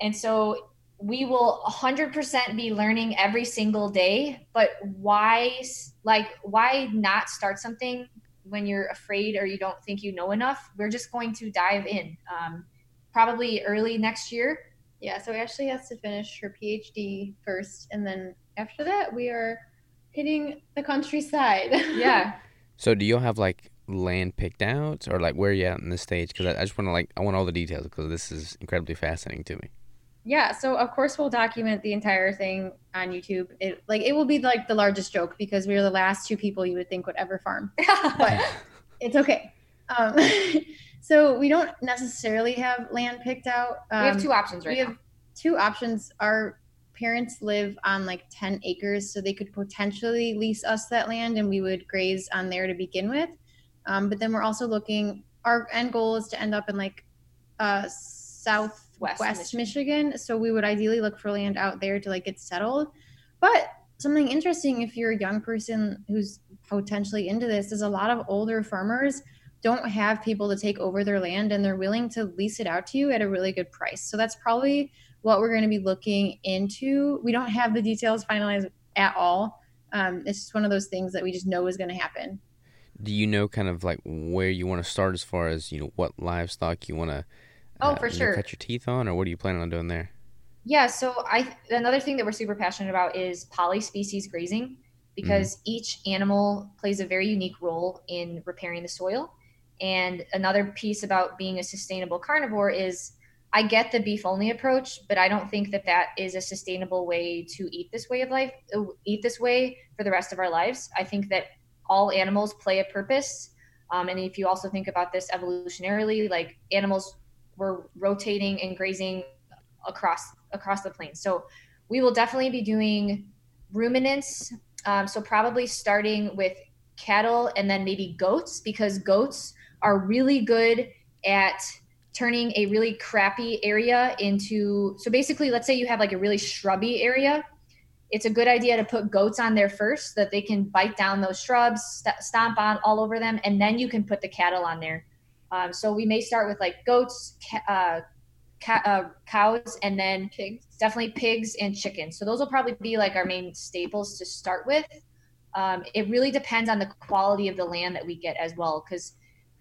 And so we will 100% be learning every single day but why like why not start something when you're afraid or you don't think you know enough? We're just going to dive in um, probably early next year. Yeah so ashley has to finish her phd first and then after that we are hitting the countryside. *laughs* Yeah. So do you have like land picked out or like where are you at in this stage? Because I, I just want to like i want all the details because this is incredibly fascinating to me. Yeah so of course we'll document the entire thing on youtube. It like it will be like the largest joke because we are the last two people you would think would ever farm. *laughs* But it's okay. Um, *laughs* so we don't necessarily have land picked out. Um, we have um, two options right we now. have two options. Our parents live on like 10 acres so they could potentially lease us that land and we would graze on there to begin with um, but then we're also looking our end goal is to end up in like uh south West, West Michigan. Michigan. So we would ideally look for land out there to like get settled. But something interesting if you're a young person who's potentially into this is a lot of older farmers don't have people to take over their land and they're willing to lease it out to you at a really good price. So that's probably what we're going to be looking into. We don't have the details finalized at all. Um, it's just one of those things that we just know is going to happen. Do you know kind of like where you want to start as far as you know what livestock you want to Oh, uh, for sure. Cut your teeth on, or what are you planning on doing there? Yeah, so I another thing that we're super passionate about is polyspecies grazing because mm-hmm. each animal plays a very unique role in repairing the soil. And another piece about being a sustainable carnivore is I get the beef only approach, but I don't think that that is a sustainable way to eat this way of life, uh, eat this way for the rest of our lives. I think that all animals play a purpose. Um, and if you also think about this evolutionarily, like animals we're rotating and grazing across across the plains. So we will definitely be doing ruminants. Um, so probably starting with cattle and then maybe goats because goats are really good at turning a really crappy area into so basically let's say you have like a really shrubby area it's a good idea to put goats on there first so that they can bite down those shrubs st- stomp on all over them and then you can put the cattle on there um, so we may start with like goats, ca- uh, ca- uh, cows, and then pigs. Definitely pigs and chickens. So those will probably be like our main staples to start with. Um, it really depends on the quality of the land that we get as well, because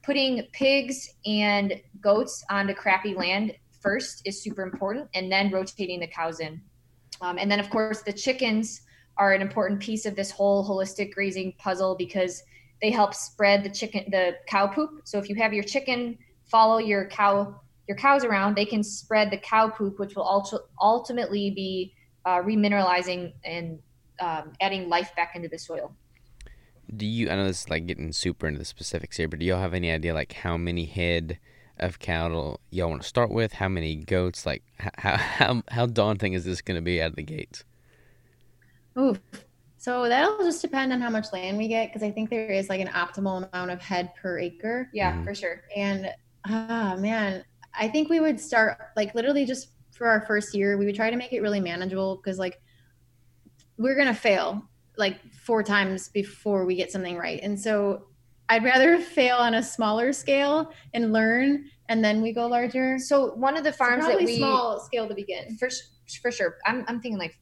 putting pigs and goats onto crappy land first is super important, and then rotating the cows in. Um, and then, of course, the chickens are an important piece of this whole holistic grazing puzzle because they help spread the chicken the cow poop. So if you have your chicken follow your cow your cows around they can spread the cow poop which will also ultimately be uh, remineralizing and um, adding life back into the soil. Do you i know this is like getting super into the specifics here but do y'all have any idea like how many head of cattle y'all want to start with how many goats like how *laughs* how, how daunting is this going to be out of the gates Ooh, so that'll just depend on how much land we get because I think there is like an optimal amount of head per acre. Yeah, mm-hmm. for sure. And ah oh, man, I think we would start like literally just for our first year, we would try to make it really manageable because like we're gonna fail like four times before we get something right. And so I'd rather *laughs* fail on a smaller scale and learn, and then we go larger. So one of the farms so that we small scale to begin. for for sure. I'm I'm thinking like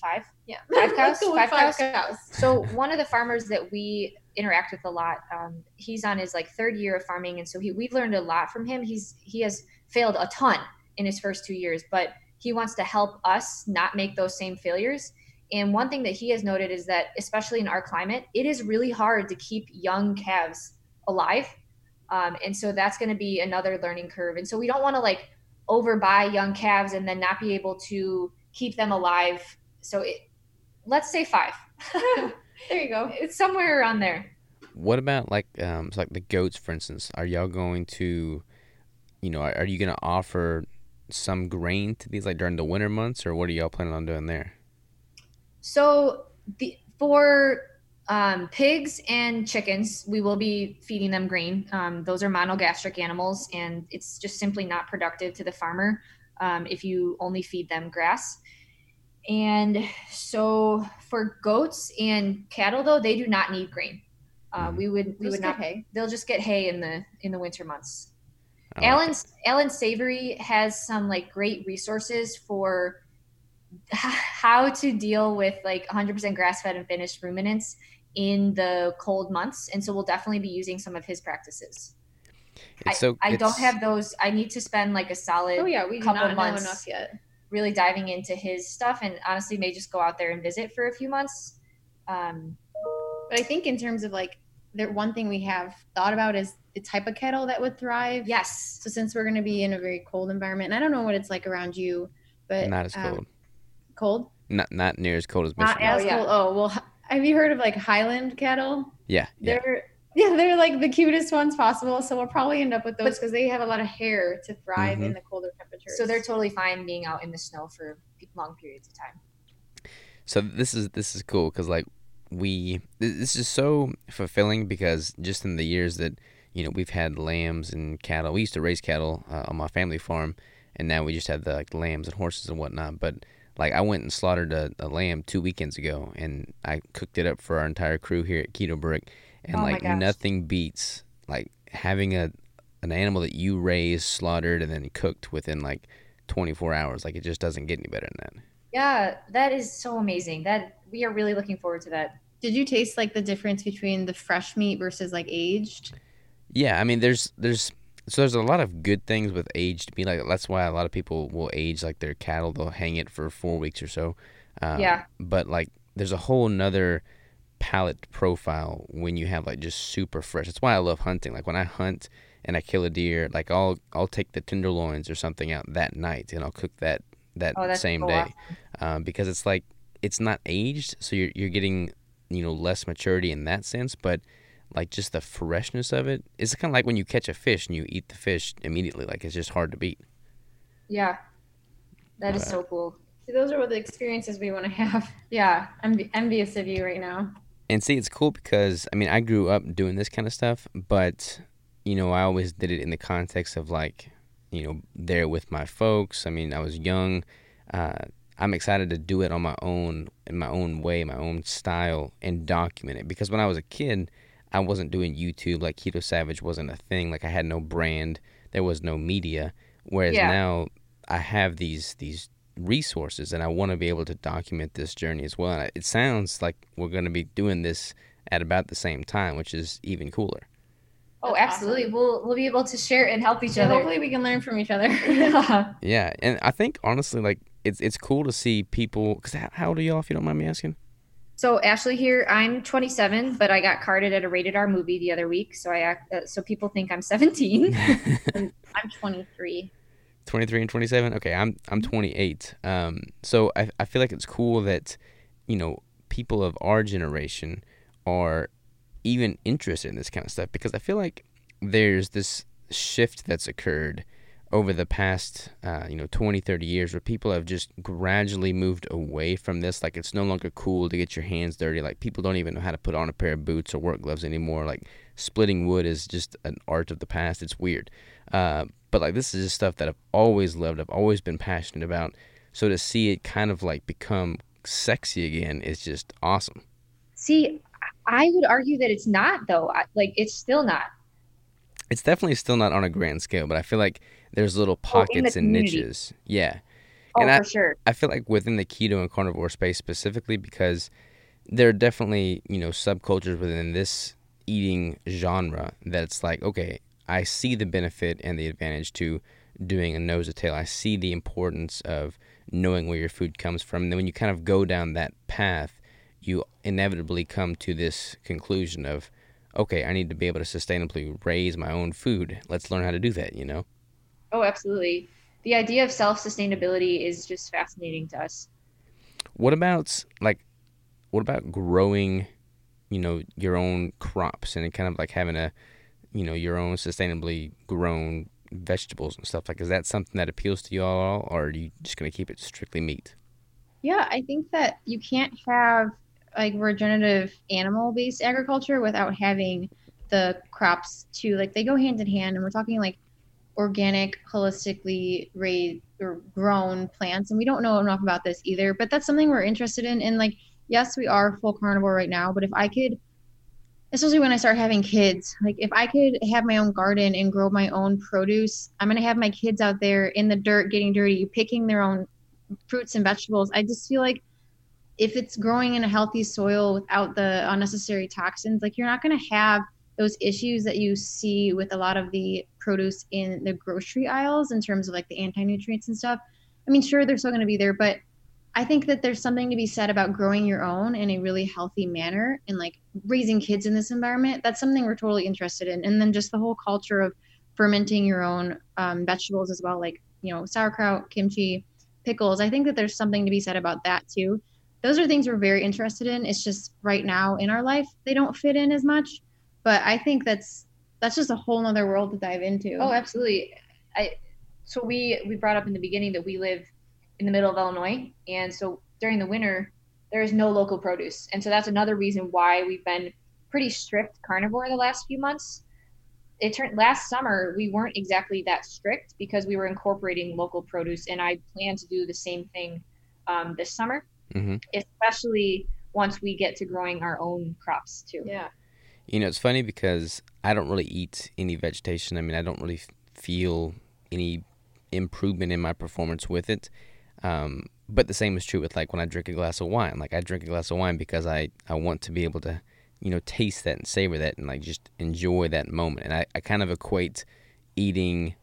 five. Yeah, Five *laughs* cows? Let's go with Five five cows. So one of the farmers that we interact with a lot, um, he's on his like third year of farming, and so he we've learned a lot from him. He's he has failed a ton in his first two years, but he wants to help us not make those same failures. And one thing that he has noted is that, especially in our climate, it is really hard to keep young calves alive. Um, and so that's going to be another learning curve. And so we don't want to like overbuy young calves and then not be able to keep them alive. So it, let's say five. *laughs* *laughs* There you go. it's somewhere around there. What about like um so like the goats for instance? Are y'all going to you know, are, are you gonna offer some grain to these like during the winter months or what are y'all planning on doing there? So the for um, pigs and chickens, we will be feeding them grain. Um, those are monogastric animals, and it's just simply not productive to the farmer um, if you only feed them grass. And so for goats and cattle, though, they do not need grain. Uh, Mhm. we would we Just would not. hay. They'll just get hay in the in the winter months. I like Alan's Alan Savory has some like great resources for h- how to deal with like 100% grass-fed and finished ruminants in the cold months, and so we'll definitely be using some of his practices. It's so I don't have those. I need to spend like a solid, Oh yeah, we do couple not months. know enough yet. really diving into his stuff, and honestly, may just go out there and visit for a few months. Um, But I think in terms of like, there one thing we have thought about is the type of kettle that would thrive. yes, So since we're going to be in a very cold environment, and I don't know what it's like around you, but not as um, cold. cold. Not not near as cold as Not Michigan. as yeah. cold. Oh well, have you heard of like Highland cattle? yeah, yeah. They're yeah, they're like the cutest ones possible. So we'll probably end up with those because they have a lot of hair to thrive Mhm. in the colder temperatures. so they're totally fine being out in the snow for long periods of time. So this is this is cool because like we this is so fulfilling because just in the years that you know we've had lambs and cattle, we used to raise cattle uh, on my family farm, and now we just have the like lambs and horses and whatnot. But like I went and slaughtered a, a lamb two weekends ago, and I cooked it up for our entire crew here at Keto Brick, and Oh like nothing beats like having a an animal that you raised, slaughtered, and then cooked within like 24 hours. Like it just doesn't get any better than that. Yeah, that is so amazing. That we are really looking forward to that. Did you taste like the difference between the fresh meat versus like aged? Yeah, I mean, there's there's so there's a lot of good things with aged meat. Like that's why a lot of people will age like their cattle. They'll hang it for four weeks or so. Um, Yeah. But like, there's a whole nother palate profile when you have like just super fresh. That's why I love hunting. Like when I hunt and I kill a deer, like I'll I'll take the tenderloins or something out that night and I'll cook that that Oh, same so day um, because it's like it's not aged, so you're you're getting you know less maturity in that sense, but like just the freshness of it. It's kind of like when you catch a fish and you eat the fish immediately. Like it's just hard to beat. Yeah, that is Right. so cool. See, those are what the experiences we want to have. *laughs* Yeah, I'm envious of you right now. And see, it's cool because I mean I grew up doing this kind of stuff, but you know I always did it in the context of like you know there with my folks. I mean I was young. Uh, I'm excited to do it on my own, in my own way, my own style, and document it. Because when I was a kid, I wasn't doing YouTube. Like Keto Savage wasn't a thing. Like I had no brand. There was no media. Whereas Yeah. now I have these these resources, and I want to be able to document this journey as well. And it sounds like we're going to be doing this at about the same time, which is even cooler. Oh, absolutely. awesome. We'll we'll be able to share and help each So other. hopefully we can learn from each other. Yeah. *laughs* Yeah, and I think honestly, like it's it's cool to see people. Cause how, how old are y'all, if you don't mind me asking? So Ashley here, I'm 27, but I got carded at a rated R movie the other week, so I act, uh, so people think I'm 17. *laughs* *laughs* I'm 23. 23 and 27 okay i'm i'm 28 um so I, I feel like it's cool that you know people of our generation are even interested in this kind of stuff because i feel like there's this shift that's occurred over the past uh, you know 20 30 years where people have just gradually moved away from this like it's no longer cool to get your hands dirty like people don't even know how to put on a pair of boots or work gloves anymore like splitting wood is just an art of the past it's weird uh, but like this is just stuff that I've always loved. I've always been passionate about. So to see it kind of like become sexy again is just awesome. See, I would argue that it's not though. Like it's still not. It's definitely still not on a grand scale, but I feel like there's little Oh, pockets and community. niches. Yeah. Oh, And I- for sure. I feel like within the keto and carnivore space specifically because there are definitely, you know, subcultures within this eating genre that's like, okay, I see the benefit and the advantage to doing a nose to tail. I see the importance of knowing where your food comes from. And then when you kind of go down that path, you inevitably come to this conclusion of, okay, I need to be able to sustainably raise my own food. Let's learn how to do that, you know? Oh, absolutely. The idea of self sustainability is just fascinating to us. What about like what about growing, you know, your own crops and kind of like having a, you know, your own sustainably grown vegetables and stuff like is that something that appeals to you all or are you just going to keep it strictly meat? Yeah, I think that you can't have like regenerative animal based agriculture without having the crops too. Like they go hand in hand, and we're talking like organic, holistically raised or grown plants. And we don't know enough about this either, but that's something we're interested in. And like, yes, we are full carnivore right now, but if I could, especially when I start having kids, like if I could have my own garden and grow my own produce, I'm going to have my kids out there in the dirt getting dirty, picking their own fruits and vegetables. I just feel like if it's growing in a healthy soil without the unnecessary toxins, like you're not going to have those issues that you see with a lot of the produce in the grocery aisles in terms of like the anti-nutrients and stuff. I mean, sure, they're still going to be there, but I think that there's something to be said about growing your own in a really healthy manner and like raising kids in this environment. That's something we're totally interested in. And then just the whole culture of fermenting your own um, vegetables as well, like, you know, sauerkraut, kimchi, pickles. I think that there's something to be said about that too. Those are things we're very interested in. It's just right now in our life, they don't fit in as much. But I think that's that's just a whole other world to dive into. Oh, absolutely. I so we we brought up in the beginning that we live in the middle of Illinois, and so during the winter there is no local produce, and so that's another reason why we've been pretty strict carnivore the last few months. It turned last summer we weren't exactly that strict because we were incorporating local produce, and I plan to do the same thing um, this summer, Mhm. especially once we get to growing our own crops too. yeah. You know, it's funny because I don't really eat any vegetation. I mean, I don't really feel any improvement in my performance with it. Um, but the same is true with like when I drink a glass of wine. Like I drink a glass of wine because I, I want to be able to, you know, taste that and savor that and like just enjoy that moment. And I, I kind of equate eating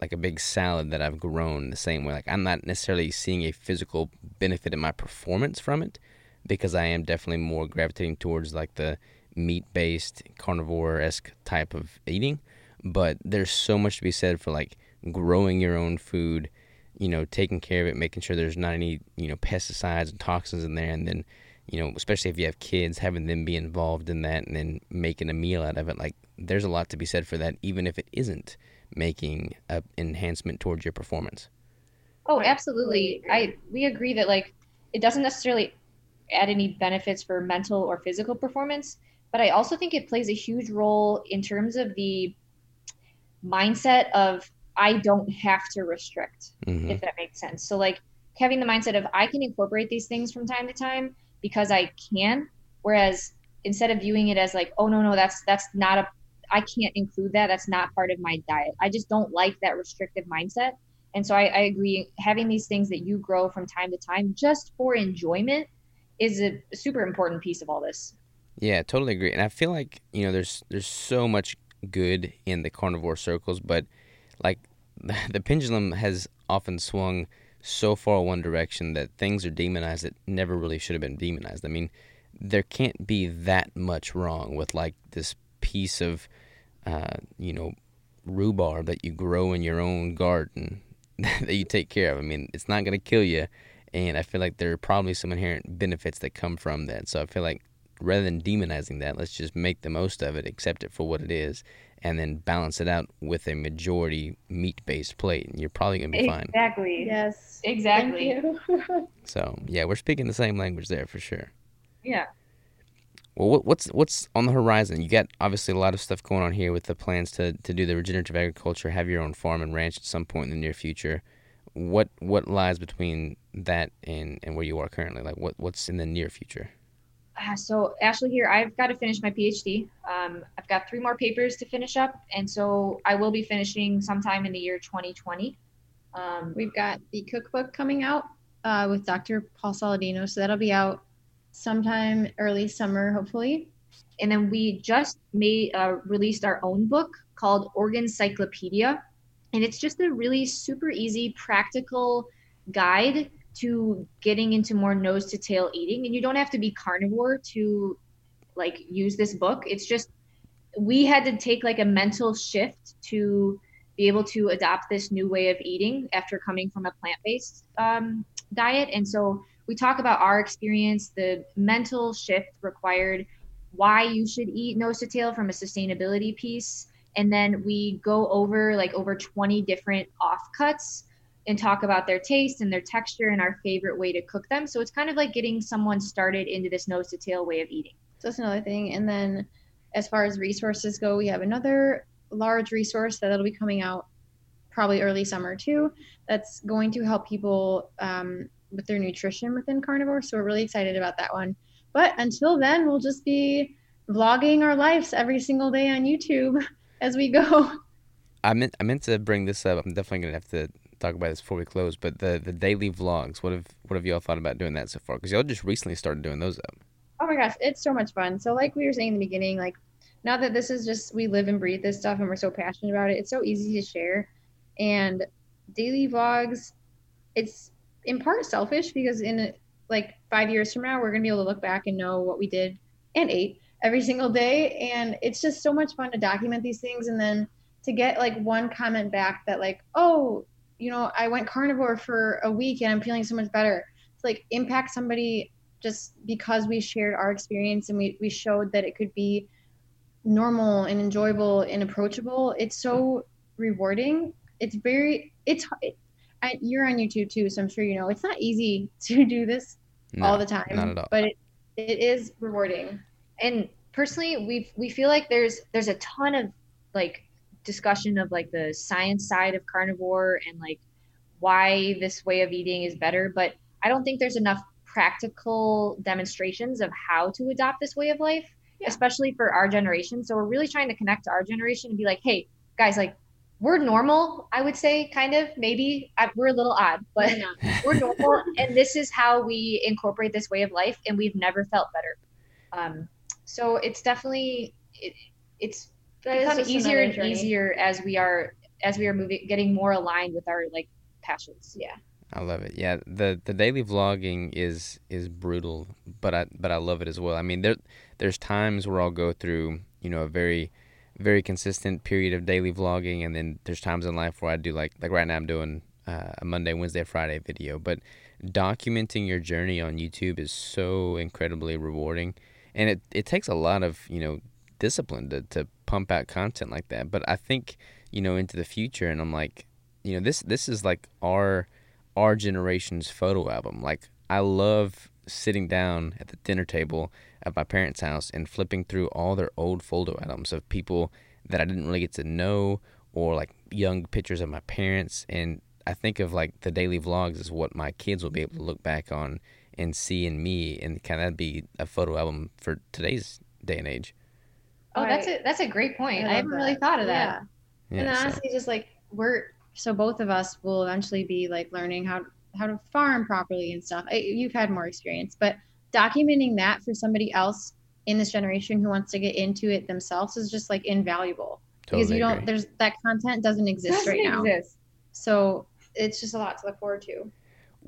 like a big salad that I've grown the same way. Like I'm not necessarily seeing a physical benefit in my performance from it because I am definitely more gravitating towards like the meat based carnivore esque type of eating. But there's so much to be said for like growing your own food, you know, taking care of it, making sure there's not any, you know, pesticides and toxins in there. And then, you know, especially if you have kids, having them be involved in that and then making a meal out of it. Like there's a lot to be said for that, even if it isn't making a enhancement towards your performance. Oh, absolutely. I we agree that like it doesn't necessarily add any benefits for mental or physical performance, but I also think it plays a huge role in terms of the mindset of I don't have to restrict, hmm if that makes sense. So like having the mindset of I can incorporate these things from time to time because I can, whereas instead of viewing it as like, oh no, no, that's that's not a I can't include that. That's not part of my diet. I just don't like that restrictive mindset. And so I, I agree. Having these things that you grow from time to time just for enjoyment is a super important piece of all this. Yeah, totally agree. And I feel like, you know, there's there's so much good in the carnivore circles, but like *laughs* the pendulum has often swung so far one direction that things are demonized that never really should have been demonized. I mean, there can't be that much wrong with like this piece of uh, you know, rhubarb that you grow in your own garden *laughs* that you take care of. I mean, it's not going to kill you. And I feel like there are probably some inherent benefits that come from that. So I feel like rather than demonizing that, let's just make the most of it, accept it for what it is, and then balance it out with a majority meat based plate. And you're probably going to be fine. Exactly. Yes. Exactly. Thank you. *laughs* So, yeah, we're speaking the same language there for sure. Yeah. Well, what, what's what's on the horizon? You got obviously a lot of stuff going on here with the plans to, to do the regenerative agriculture, have your own farm and ranch at some point in the near future. what what lies between that and and where you are currently? Like what what's in the near future? Uh, so Ashley here, I've got to finish my PhD. Um, I've got three more papers to finish up, and so I will be finishing sometime in the year 2020. Um, We've got the cookbook coming out uh, with Dr. Paul Saladino, so that'll be out sometime early summer, hopefully. And then we just made uh, released our own book called Organ Cyclopedia, and it's just a really super easy, practical guide to getting into more nose to tail eating. And you don't have to be carnivore to like use this book. It's just we had to take like a mental shift to be able to adopt this new way of eating after coming from a plant-based um, diet and so we talk about our experience the mental shift required why you should eat nose to tail from a sustainability piece and then we go over like over 20 different offcuts and talk about their taste and their texture and our favorite way to cook them. So it's kind of like getting someone started into this nose to tail way of eating. So that's another thing. And then as far as resources go we have another large resource that'll be coming out probably early summer too that's going to help people um, with their nutrition within carnivore. So we're really excited about that one. But until then we'll just be vlogging our lives every single day on youtube *laughs* as we go. I meant i meant to bring this up. I'm definitely gonna have to talk about this before we close but the the daily vlogs what have what have y'all thought about doing that so far? Because y'all just recently started doing those up oh my gosh it's so much fun. So like we were saying in the beginning like now that this is just we live and breathe this stuff and we're so passionate about it it's so easy to share. And daily vlogs it's in part selfish because in like five years from now we're to be able to look back and know what we did and ate every single day. And it's just so much fun to document these things and then to get like one comment back that like oh you know i went carnivore for a week and i'm feeling so much better. To like impact somebody just because we shared our experience and we, we showed that it could be normal and enjoyable and approachable it's so rewarding. It's very it's it, I, you're on youtube too so i'm sure you know it's not easy *laughs* to do this no, all the time not at all. but it, it is rewarding. And personally we we feel like there's there's a ton of like discussion of like the science side of carnivore and like why this way of eating is better but i don't think there's enough practical demonstrations of how to adopt this way of life yeah. especially for our generation. So we're really trying to connect to our generation and be like, hey, guys, like we're normal, I would say, kind of, maybe I, we're a little odd, but *laughs* we're normal. and this is how we incorporate this way of life. And we've never felt better. Um, so it's definitely, it, it's become easier and easier as we are, as we are moving, getting more aligned with our like passions. Yeah. I love it. Yeah, the the daily vlogging is is brutal, but I but I love it as well. I mean, there there's times where I'll go through, you know, a very very consistent period of daily vlogging, and then there's times in life where I do like like right now I'm doing uh, a Monday, Wednesday, Friday video. But documenting your journey on YouTube is so incredibly rewarding, and it it takes a lot of you know discipline to to pump out content like that. But I think you know into the future, and I'm like, you know, this this is like our our generation's photo album. Like I love sitting down at the dinner table at my parents' house and flipping through all their old photo albums of people that I didn't really get to know or like young pictures of my parents and I think of like the daily vlogs as what my kids will be able to look back on and see in me and kind of be a photo album for today's day and age. Oh, that's a that's a great point. I, I haven't that. really thought of that. Yeah, and honestly, so. just like we're so both of us will eventually be like learning how how to farm properly and stuff. I, you've had more experience, but documenting that for somebody else in this generation who wants to get into it themselves is just like invaluable totally because you don't there's that content doesn't exist doesn't right now. Exist. So it's just a lot to look forward to.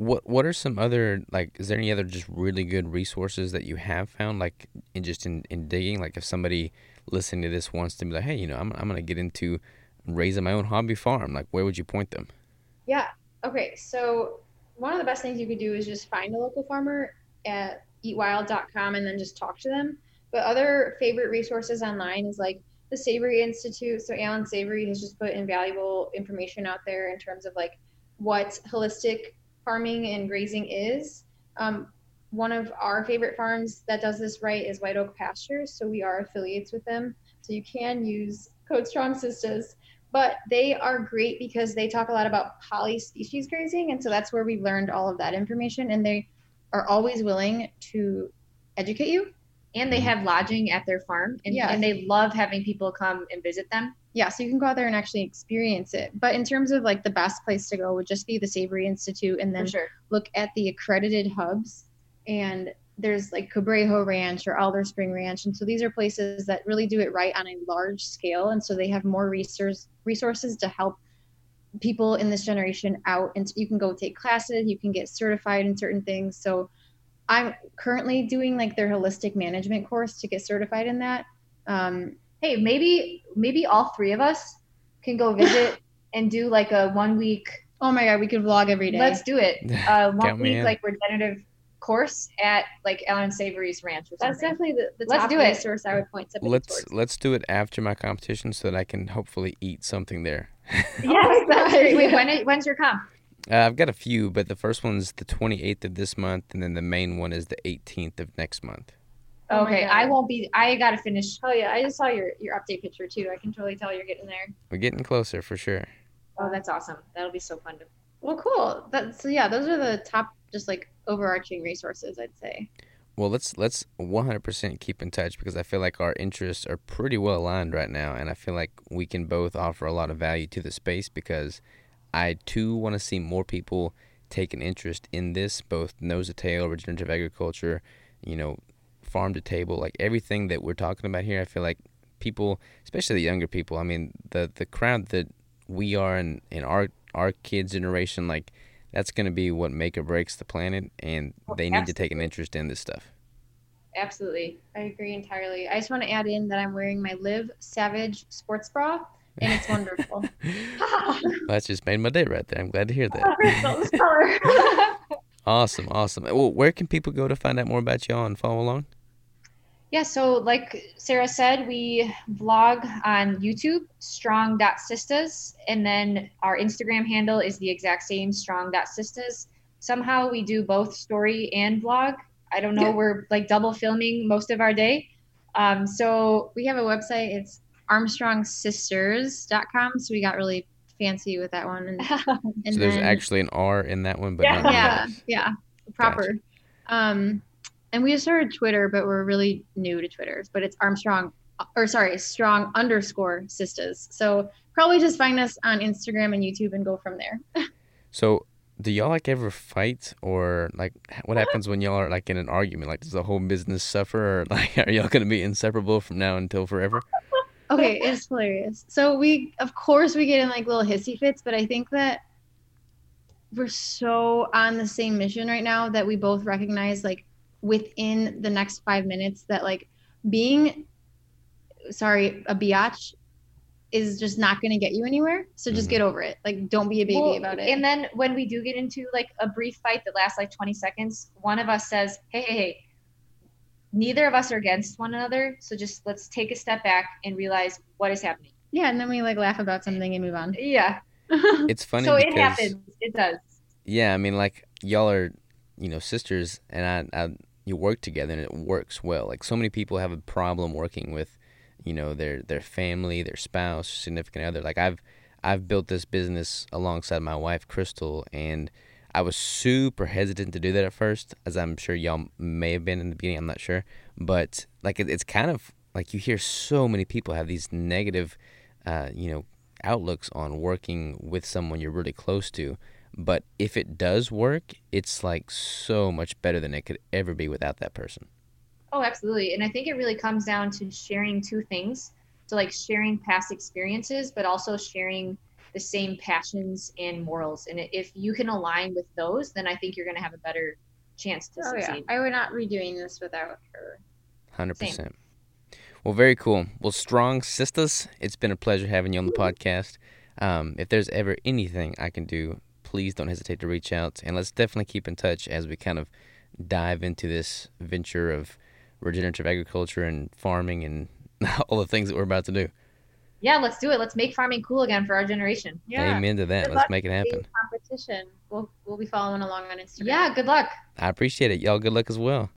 What What are some other like? Is there any other just really good resources that you have found, like in just in, in digging? Like if somebody listening to this wants to be like, hey, you know, I'm I'm gonna get into raising my own hobby farm, like where would you point them? Yeah. Okay. So one of the best things you could do is just find a local farmer at eatwild.com and then just talk to them. But other favorite resources online is like the Savory Institute. So alan Savory has just put invaluable information out there in terms of like what holistic farming and grazing is. Um, one of our favorite farms that does this right is White Oak Pastures. So we are affiliates with them. So you can use code Strong Sistas but they are great because they talk a lot about polyspecies grazing, and so that's where we've learned all of that information. And they are always willing to educate you. And they have lodging at their farm, and, Yes. and they love having people come and visit them. Yeah, so you can go out there and actually experience it. But in terms of like the best place to go would just be the Savory Institute, and then sure. look at the accredited hubs and there's like Cabrejo Ranch or Alder Spring Ranch and so these are places that really do it right on a large scale and so they have more resource resources to help people in this generation out and you can go take classes you can get certified in certain things so I'm currently doing like their holistic management course to get certified in that um, Hey, maybe maybe all three of us can go visit *laughs* and do like a one week. oh my god we could vlog every day Let's do it. *laughs* Uh, one week in. like regenerative course at like Alan Savory's ranch or that's definitely the, the Let's top do it. resource I would point somebody Let's towards let's do it after my competition so that I can hopefully eat something there. *laughs* Yes, that's great. Wait, Yeah. when when's your comp? Uh, I've got a few, but the first one's the 28th of this month, and then the main one is the 18th of next month. Oh okay, God. I won't be. I gotta finish. oh yeah I just saw your your update picture too I can totally tell you're getting there We're getting closer for sure. Oh, that's awesome. That'll be so fun to. Well, cool. That's so yeah. Those are the top, just like overarching resources, I'd say. Well, let's let's 100% keep in touch because I feel like our interests are pretty well aligned right now, and I feel like we can both offer a lot of value to the space because I too want to see more people take an interest in this, both nose to tail, regenerative agriculture, you know, farm to table, like everything that we're talking about here. I feel like people, especially the younger people, I mean, the the crowd that we are in in our our kids' generation, like that's going to be what make or breaks the planet, and Oh, they need to take an interest in this stuff. Absolutely. I agree entirely. I just want to add in that I'm wearing my Live Savage sports bra, and it's wonderful. *laughs* *laughs* That's just made my day right there. I'm glad to hear that. *laughs* Awesome, awesome. Well, where can people go to find out more about y'all and follow along? Yeah, so like Sarah said, we vlog on YouTube, strong.sistas, and then our Instagram handle is the exact same, strong.sistas. Somehow we do both story and vlog. I don't know, Yeah. we're like double filming most of our day. Um, so we have a website. It's ArmstrongSisters.com. So we got really fancy with that one. And, *laughs* and so there's then- actually an R in that one, but Yeah. not yeah, yeah, proper. Um, and we just started Twitter, but we're really new to Twitter. But it's Armstrong, or sorry, Strong underscore Sisters. So probably just find us on Instagram and YouTube and go from there. *laughs* So, do y'all like ever fight or like what happens when y'all are like in an argument? Like, does the whole business suffer, or *laughs* like are y'all gonna be inseparable from now until forever? Okay, it's hilarious. So we, of course, we get in like little hissy fits, but I think that we're so on the same mission right now that we both recognize like within the next five minutes that like being sorry a biatch is just not going to get you anywhere so just Mhm. get over it like don't be a baby Well, about it And then when we do get into like a brief fight that lasts like 20 seconds, one of us says, hey, hey, hey, neither of us are against one another. So just let's take a step back and realize what is happening. yeah and then we like laugh about something and move on Yeah. *laughs* It's funny so it happens. It does. yeah, I mean, like y'all are, you know, sisters, and I, I, you work together, and it works well. Like so many people have a problem working with, you know, their their family, their spouse, significant other. Like I've, I've built this business alongside my wife, Crystal, and I was super hesitant to do that at first, as I'm sure y'all may have been in the beginning. I'm not sure, but like it, it's kind of like you hear so many people have these negative, uh, you know, outlooks on working with someone you're really close to. But if it does work, it's like so much better than it could ever be without that person. Oh, absolutely. And I think it really comes down to sharing two things. So, like sharing past experiences, but also sharing the same passions and morals. And if you can align with those, then I think you're going to have a better chance to oh yeah succeed. i would not be doing this without her Hundred percent. Well, very cool. Well, Strong Sistas, it's been a pleasure having you on the podcast. Um, if there's ever anything I can do, please don't hesitate to reach out, and let's definitely keep in touch as we kind of dive into this venture of regenerative agriculture and farming and *laughs* all the things that we're about to do. Yeah, let's do it. Let's make farming cool again for our generation. Yeah. Amen to that. Good Let's make it happen. competition we'll, we'll be following along on instagram Yeah, good luck. I appreciate it. Y'all, good luck as well.